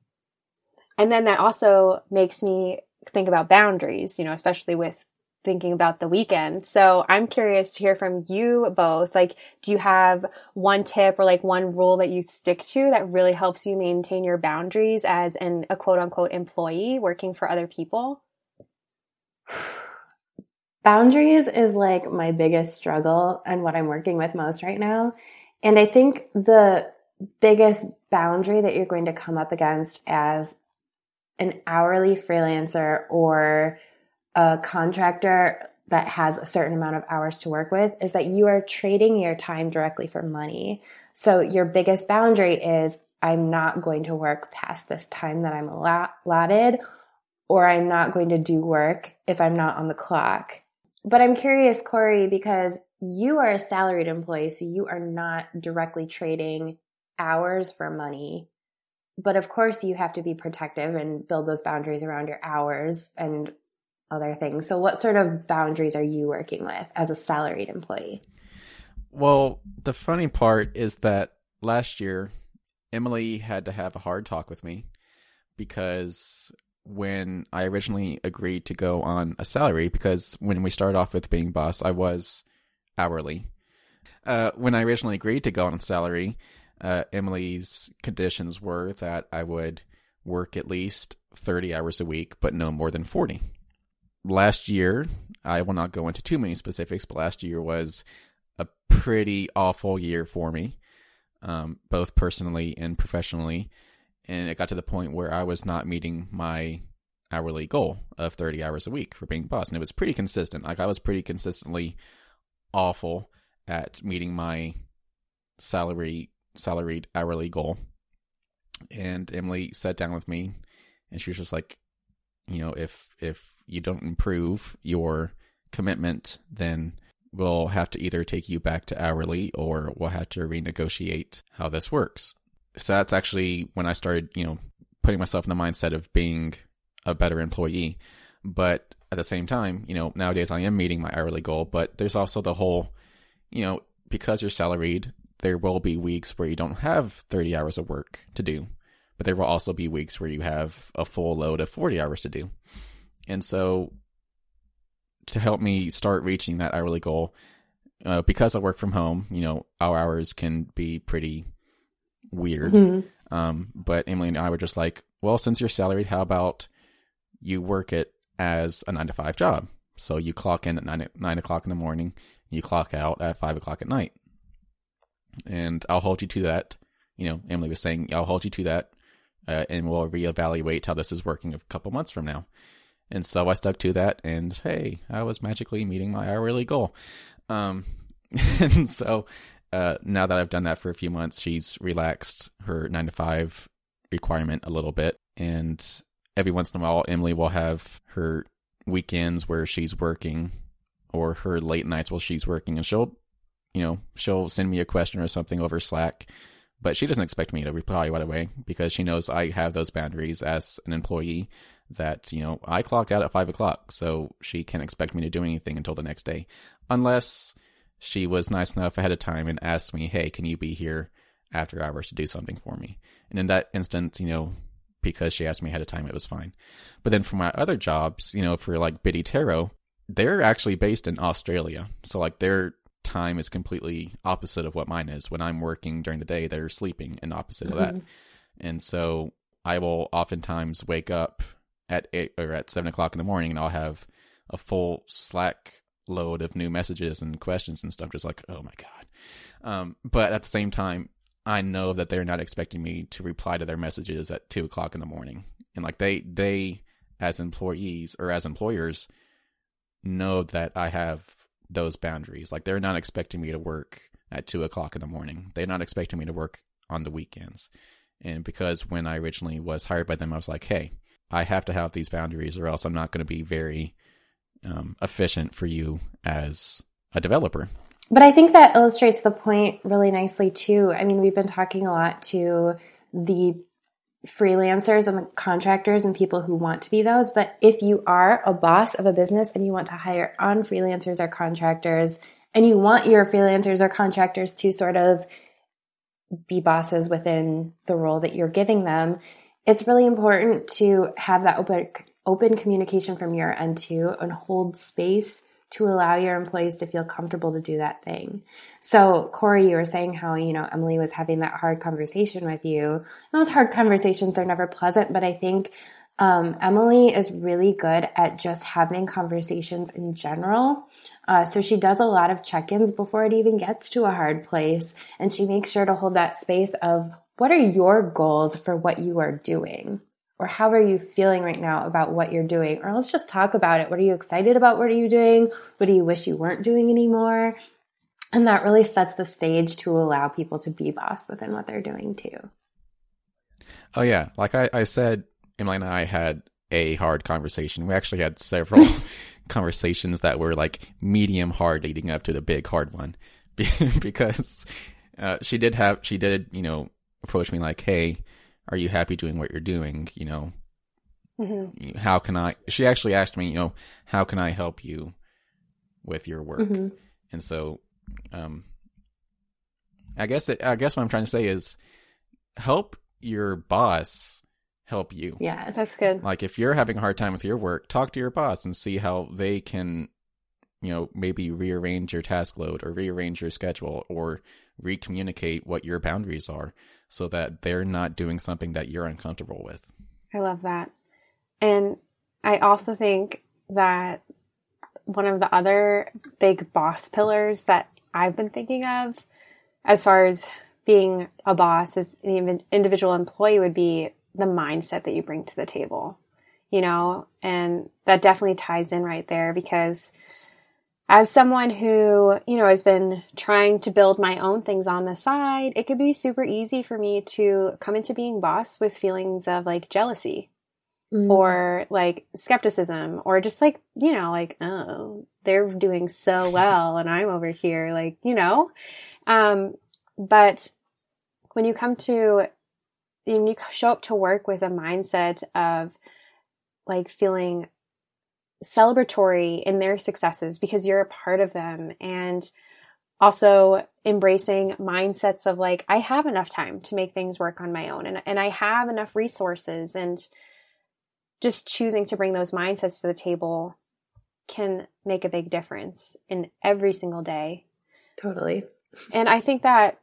And then that also makes me think about boundaries, you know, especially with thinking about the weekend. So I'm curious to hear from you both. Like, do you have one tip or like one rule that you stick to that really helps you maintain your boundaries as an a quote unquote employee working for other people? Boundaries is like my biggest struggle and what I'm working with most right now. And I think the biggest boundary that you're going to come up against as an hourly freelancer or a contractor that has a certain amount of hours to work with is that you are trading your time directly for money. So your biggest boundary is I'm not going to work past this time that I'm allotted, or I'm not going to do work if I'm not on the clock. But I'm curious, Corey, because you are a salaried employee, so you are not directly trading hours for money. But of course, you have to be protective and build those boundaries around your hours and other things. So, what sort of boundaries are you working with as a salaried employee? Well, the funny part is that last year, Emily had to have a hard talk with me because when I originally agreed to go on a salary, because when we started off with being boss, I was hourly. Uh, when I originally agreed to go on salary, uh, Emily's conditions were that I would work at least 30 hours a week, but no more than 40. Last year, I will not go into too many specifics, but last year was a pretty awful year for me, um, both personally and professionally. And it got to the point where I was not meeting my hourly goal of 30 hours a week for being boss. And it was pretty consistent. Like I was pretty consistently awful at meeting my salary salaried hourly goal. And Emily sat down with me and she was just like, you know, if if you don't improve your commitment, then we'll have to either take you back to hourly or we'll have to renegotiate how this works. So that's actually when I started, you know, putting myself in the mindset of being a better employee. But at the same time, you know, nowadays I am meeting my hourly goal, but there's also the whole, you know, because you're salaried, there will be weeks where you don't have 30 hours of work to do, but there will also be weeks where you have a full load of 40 hours to do. And so to help me start reaching that hourly goal, uh, because I work from home, you know, our hours can be pretty weird. Mm-hmm. Um, but Emily and I were just like, well, since you're salaried, how about you work it as a nine to five job. So you clock in at nine, nine o'clock in the morning, you clock out at five o'clock at night. And I'll hold you to that. you know, Emily was saying, I'll hold you to that, uh, and we'll reevaluate how this is working a couple months from now. And so I stuck to that, and hey, I was magically meeting my hourly goal. Um, and so uh, now that I've done that for a few months, she's relaxed her nine to five requirement a little bit. And every once in a while, Emily will have her weekends where she's working or her late nights while she's working, and she'll, you know, she'll send me a question or something over Slack. But she doesn't expect me to reply right away because she knows I have those boundaries as an employee that, you know, I clocked out at five o'clock. So she can't expect me to do anything until the next day unless she was nice enough ahead of time and asked me, "Hey, can you be here after hours to do something for me?" And in that instance, you know, because she asked me ahead of time, it was fine. But then for my other jobs, you know, for like Biddy Tarot, they're actually based in Australia, so like their time is completely opposite of what mine is. When I'm working during the day, they're sleeping, and opposite mm-hmm. of that. Mm-hmm. And so I will oftentimes wake up at eight or at seven o'clock in the morning, and I'll have a full Slack load of new messages and questions and stuff. Just like, oh my god. Um, but at the same time, I know that they're not expecting me to reply to their messages at two o'clock in the morning, and like they they as employees or as employers know that I have those boundaries. Like they're not expecting me to work at two o'clock in the morning. They're not expecting me to work on the weekends. And because when I originally was hired by them, I was like, hey, I have to have these boundaries or else I'm not going to be very um, efficient for you as a developer. But I think that illustrates the point really nicely too. I mean, we've been talking a lot to the freelancers and the contractors and people who want to be those. But if you are a boss of a business and you want to hire on freelancers or contractors, and you want your freelancers or contractors to sort of be bosses within the role that you're giving them, it's really important to have that open open communication from your end too and hold space to allow your employees to feel comfortable to do that thing. So, Corey, you were saying how, you know, Emily was having that hard conversation with you. Those hard conversations, they're never pleasant, but I think um, Emily is really good at just having conversations in general. Uh, so she does a lot of check ins before it even gets to a hard place. And she makes sure to hold that space of what are your goals for what you are doing? Or how are you feeling right now about what you're doing? Or let's just talk about it. What are you excited about? What are you doing? What do you wish you weren't doing anymore? And that really sets the stage to allow people to be boss within what they're doing too. Oh, yeah. Like I, I said, Emily and I had a hard conversation. We actually had several conversations that were like medium hard leading up to the big hard one because uh, she did have, she did, you know, approach me like, hey, are you happy doing what you're doing? You know, mm-hmm. how can I? She actually asked me, you know, how can I help you with your work? Mm-hmm. And so, um, I guess it, I guess what I'm trying to say is help your boss help you. Yeah, that's good. Like if you're having a hard time with your work, talk to your boss and see how they can, you know, maybe rearrange your task load or rearrange your schedule or recommunicate what your boundaries are so that they're not doing something that you're uncomfortable with. I love that. And I also think that one of the other big boss pillars that I've been thinking of as far as being a boss as the individual employee would be the mindset that you bring to the table, you know, and that definitely ties in right there because as someone who, you know, has been trying to build my own things on the side, it could be super easy for me to come into being boss with feelings of like jealousy mm. or like skepticism or just like, you know, like, oh, they're doing so well and I'm over here, like, you know. Um, but when you come to, when you show up to work with a mindset of like feeling celebratory in their successes because you're a part of them and also embracing mindsets of like i have enough time to make things work on my own and, and i have enough resources and just choosing to bring those mindsets to the table can make a big difference in every single day. Totally. And i think that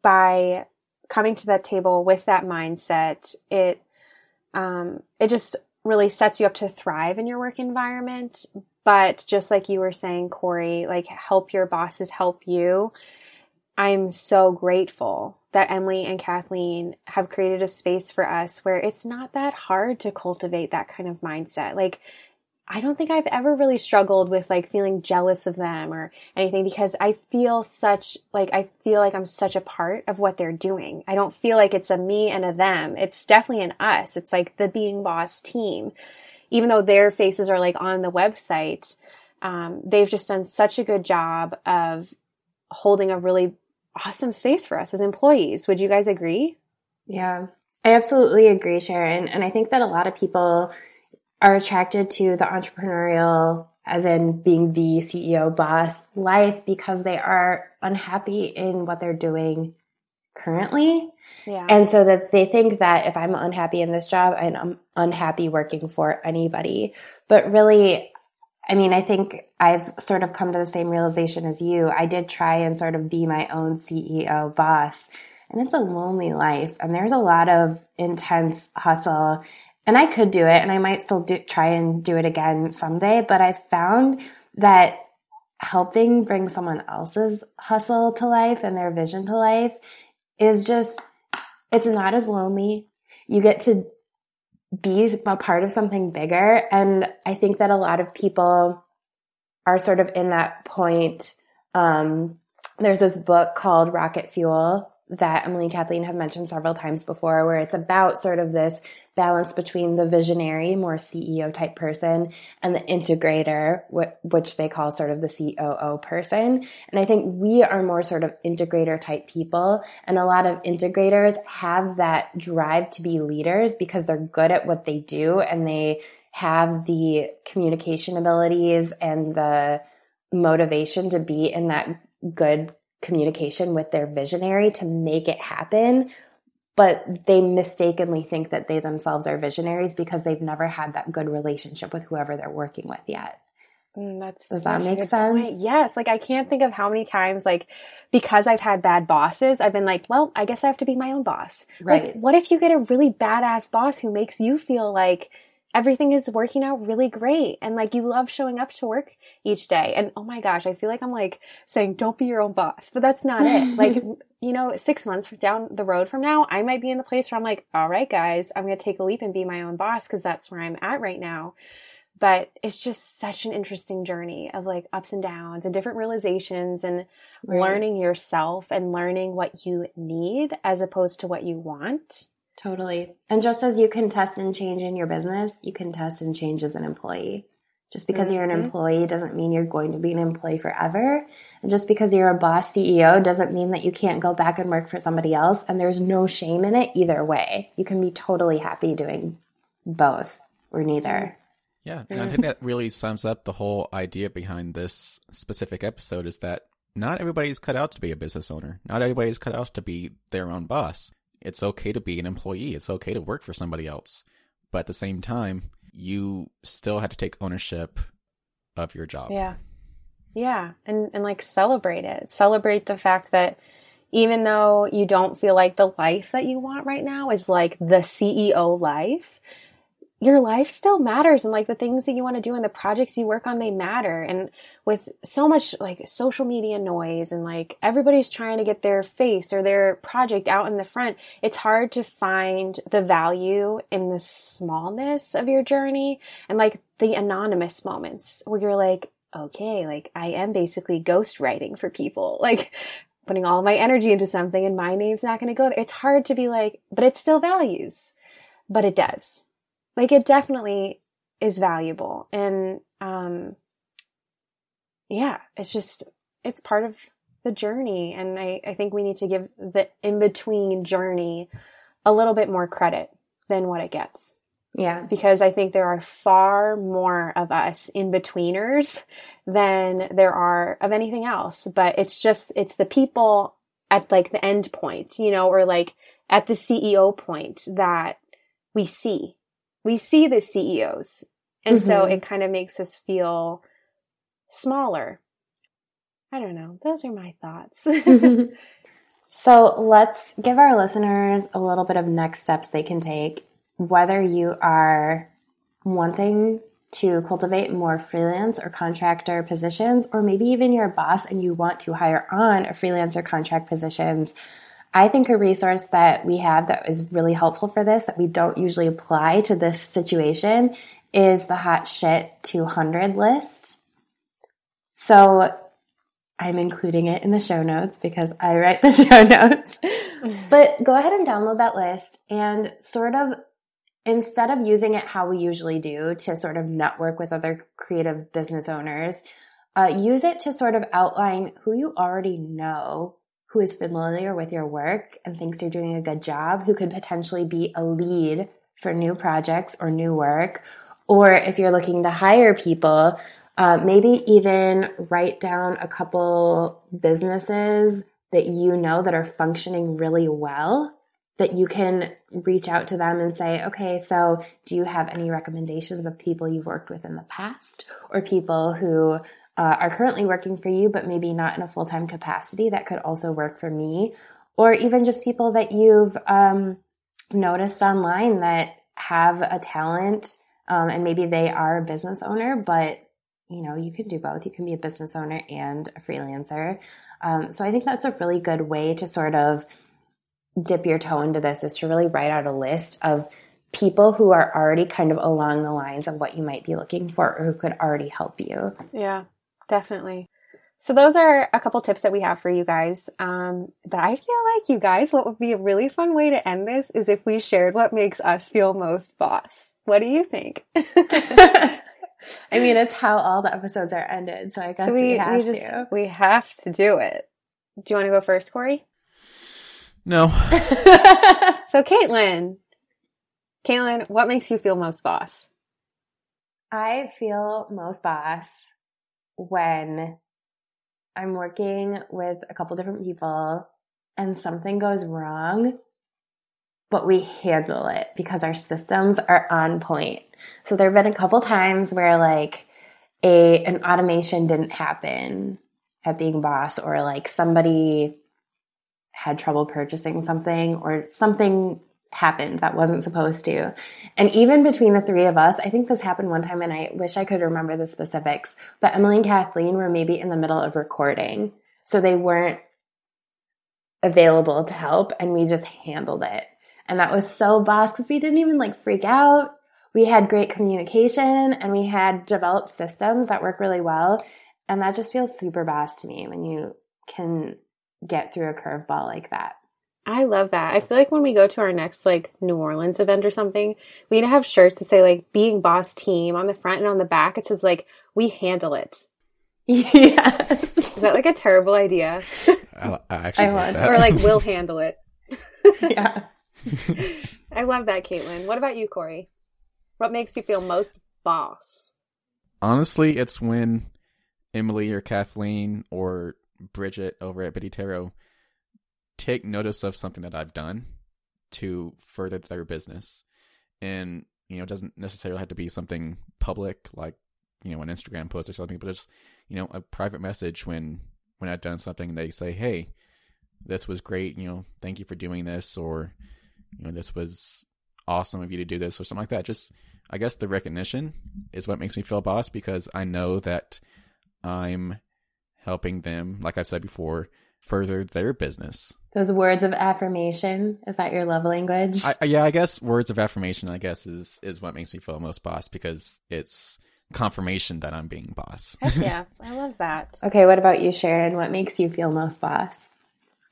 by coming to that table with that mindset it um, it just really sets you up to thrive in your work environment. But just like you were saying, Corey, like help your bosses help you. I'm so grateful that Emily and Kathleen have created a space for us where it's not that hard to cultivate that kind of mindset. Like, I don't think I've ever really struggled with like feeling jealous of them or anything because I feel such like I feel like I'm such a part of what they're doing. I don't feel like it's a me and a them. It's definitely an us. It's like the being boss team. Even though their faces are like on the website, um, they've just done such a good job of holding a really awesome space for us as employees. Would you guys agree? Yeah, I absolutely agree, Sharon. And I think that a lot of people are attracted to the entrepreneurial, as in being the CEO boss life because they are unhappy in what they're doing currently. Yeah. And so that they think that if I'm unhappy in this job, and I'm unhappy working for anybody. But really, I mean, I think I've sort of come to the same realization as you. I did try and sort of be my own CEO boss, and it's a lonely life. And there's a lot of intense hustle and I could do it and I might still do, try and do it again someday, but I've found that helping bring someone else's hustle to life and their vision to life is just, it's not as lonely. You get to be a part of something bigger. And I think that a lot of people are sort of in that point. Um, there's this book called Rocket Fuel that Emily and Kathleen have mentioned several times before, where it's about sort of this balance between the visionary, more CEO type person and the integrator, which they call sort of the COO person. And I think we are more sort of integrator type people. And a lot of integrators have that drive to be leaders because they're good at what they do and they have the communication abilities and the motivation to be in that good communication with their visionary to make it happen but they mistakenly think that they themselves are visionaries because they've never had that good relationship with whoever they're working with yet. Mm, that's does that make sense? Point. Yes, like I can't think of how many times like because I've had bad bosses, I've been like, well, I guess I have to be my own boss. Right. Like, what if you get a really badass boss who makes you feel like everything is working out really great. And like you love showing up to work each day. And oh my gosh i feel like i'm like saying don't be your own boss. But that's not it. Like you know six months down the road from now i might be in the place where i'm like all right guys i'm going to take a leap and be my own boss because that's where i'm at right now. But it's just such an interesting journey of like ups and downs and different realizations and right. learning yourself and learning what you need as opposed to what you want Totally. And just as you can test and change in your business, you can test and change as an employee. Just because mm-hmm. you're an mm-hmm. employee doesn't mean you're going to be an employee forever. And just because you're a boss CEO doesn't mean that you can't go back and work for somebody else. And there's no shame in it either way. You can be totally happy doing both or neither. Yeah. And I think that really sums up the whole idea behind this specific episode is that not everybody's cut out to be a business owner. Not everybody's cut out to be their own boss. It's okay to be an employee. It's okay to work for somebody else. But at the same time, you still had to take ownership of your job. Yeah. Yeah. And and like celebrate it. Celebrate the fact that even though you don't feel like the life that you want right now is like the CEO life, your life still matters and like the things that you want to do and the projects you work on they matter. And with so much like social media noise and like everybody's trying to get their face or their project out in the front it's hard to find the value in the smallness of your journey and like the anonymous moments where you're like okay like i am basically ghost writing for people like putting all my energy into something and my name's not going to go there. It's hard to be like but it still values. But it does like it definitely is valuable and um yeah it's just it's part of the journey. And i i think we need to give the in between journey a little bit more credit than what it gets. Yeah. Because i think there are far more of us in betweeners than there are of anything else. But it's just it's the people at like the end point you know or like at the ceo point that we see we see the CEOs. And mm-hmm. so it kind of makes us feel smaller. I don't know. Those are my thoughts. so let's give our listeners a little bit of next steps they can take, whether you are wanting to cultivate more freelance or contractor positions, or maybe even you're a boss and you want to hire on a freelance or contract positions, I think a resource that we have that is really helpful for this that we don't usually apply to this situation is the Hot Shit 200 list. So I'm including it in the show notes because I write the show notes. but go ahead and download that list and sort of instead of using it how we usually do to sort of network with other creative business owners, uh, use it to sort of outline who you already know who is familiar with your work and thinks you're doing a good job, who could potentially be a lead for new projects or new work. Or if you're looking to hire people, uh, maybe even write down a couple businesses that you know that are functioning really well that you can reach out to them and say, okay, so do you have any recommendations of people you've worked with in the past or people who uh, are currently working for you, but maybe not in a full time capacity that could also work for me? Or even just people that you've um, noticed online that have a talent um, and maybe they are a business owner, but you know, you can do both. You can be a business owner and a freelancer. Um, so I think that's a really good way to sort of dip your toe into this is to really write out a list of people who are already kind of along the lines of what you might be looking for or who could already help you. Yeah, definitely. So those are a couple tips that we have for you guys. Um, but I feel like you guys, what would be a really fun way to end this is if we shared what makes us feel most boss. What do you think? I mean, it's how all the episodes are ended, so I guess so we, we, have we just, to. We have to do it. Do you want to go first, Corey? No. so, Caitlin, Caitlin, what makes you feel most boss? I feel most boss when I'm working with a couple different people and something goes wrong but we handle it because our systems are on point. So there have been a couple times where like a an automation didn't happen at being boss or like somebody had trouble purchasing something or something happened that wasn't supposed to. And even between the three of us, I think this happened one time and I wish I could remember the specifics, but Emily and Kathleen were maybe in the middle of recording. So they weren't available to help and we just handled it. And that was so boss because we didn't even like freak out. We had great communication and we had developed systems that work really well. And that just feels super boss to me when you can get through a curveball like that. I love that. I feel like when we go to our next like New Orleans event or something, we need to have shirts that say like being boss team on the front and on the back. It says like we handle it. Yeah. Is that like a terrible idea? I, I actually I want. Or like we'll handle it. yeah. I love that, Caitlin. What about you, Corey? What makes you feel most boss? Honestly, it's when Emily or Kathleen or Brigit over at Biddy Tarot take notice of something that I've done to further their business. And, you know, it doesn't necessarily have to be something public like, you know, an Instagram post or something, but just, you know, a private message when when I've done something and they say, Hey, this was great, you know, thank you for doing this or you know, this was awesome of you to do this or something like that. Just, I guess the recognition is what makes me feel boss because I know that I'm helping them, like I've said before, further their business. Those words of affirmation is that your love language? I, yeah, I guess words of affirmation. I guess is is what makes me feel most boss because it's confirmation that I'm being boss. Heck yes, I love that. Okay, what about you, Sharon? What makes you feel most boss?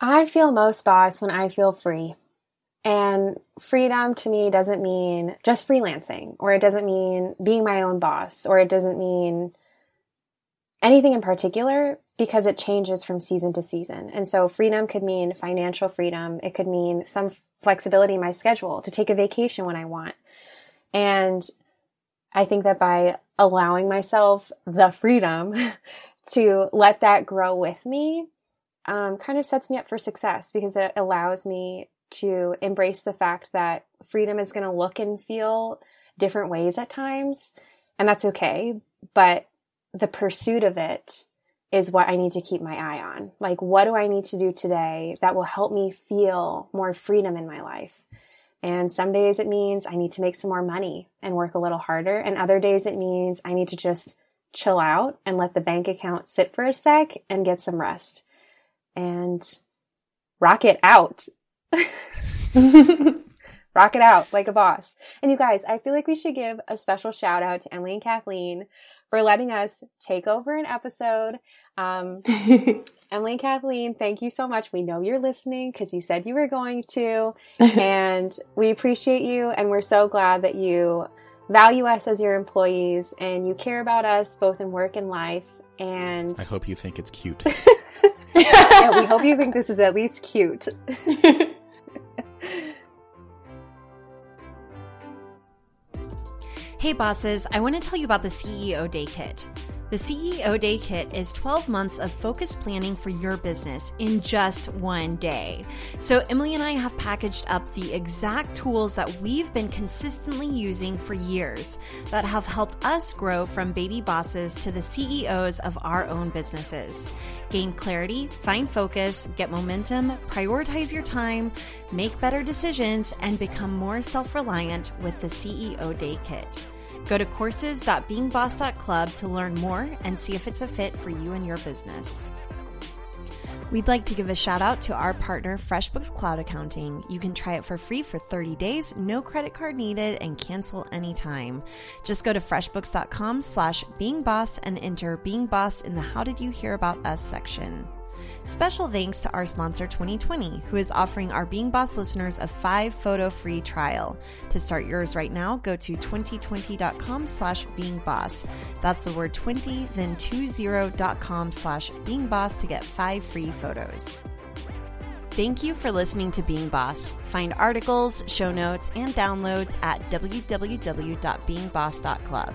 I feel most boss when I feel free. And freedom to me doesn't mean just freelancing, or it doesn't mean being my own boss, or it doesn't mean anything in particular because it changes from season to season. And so freedom could mean financial freedom. It could mean some flexibility in my schedule to take a vacation when I want. And I think that by allowing myself the freedom to let that grow with me, um, kind of sets me up for success because it allows me to embrace the fact that freedom is going to look and feel different ways at times, and that's okay. But the pursuit of it is what I need to keep my eye on. Like, what do I need to do today that will help me feel more freedom in my life? And some days it means I need to make some more money and work a little harder. And other days it means I need to just chill out and let the bank account sit for a sec and get some rest and rock it out. rock it out like a boss. And you guys, I feel like we should give a special shout out to Emily and Kathleen for letting us take over an episode. Um, Emily and Kathleen, thank you so much. We know you're listening because you said you were going to, and we appreciate you. And we're so glad that you value us as your employees and you care about us both in work and life. And I hope you think it's cute. yeah, we hope you think this is at least cute. Hey bosses, I want to tell you about the CEO Day Kit. The CEO Day Kit is 12 months of focused planning for your business in just one day. So, Emily and I have packaged up the exact tools that we've been consistently using for years that have helped us grow from baby bosses to the CEOs of our own businesses. Gain clarity, find focus, get momentum, prioritize your time, make better decisions, and become more self reliant with the CEO Day Kit. Go to courses.beingboss.club to learn more and see if it's a fit for you and your business. We'd like to give a shout out to our partner, FreshBooks Cloud Accounting. You can try it for free for 30 days, no credit card needed, and cancel anytime. Just go to freshbooks.com slash beingboss and enter Being Boss in the How Did You Hear About Us section. Special thanks to our sponsor Twenty20, who is offering our Being Boss listeners a five photo free trial. To start yours right now, go to twenty20.com slash beingboss. That's the word 20, then 20.com slash beingboss to get five free photos. Thank you for listening to Being Boss. Find articles, show notes, and downloads at www.beingboss.club.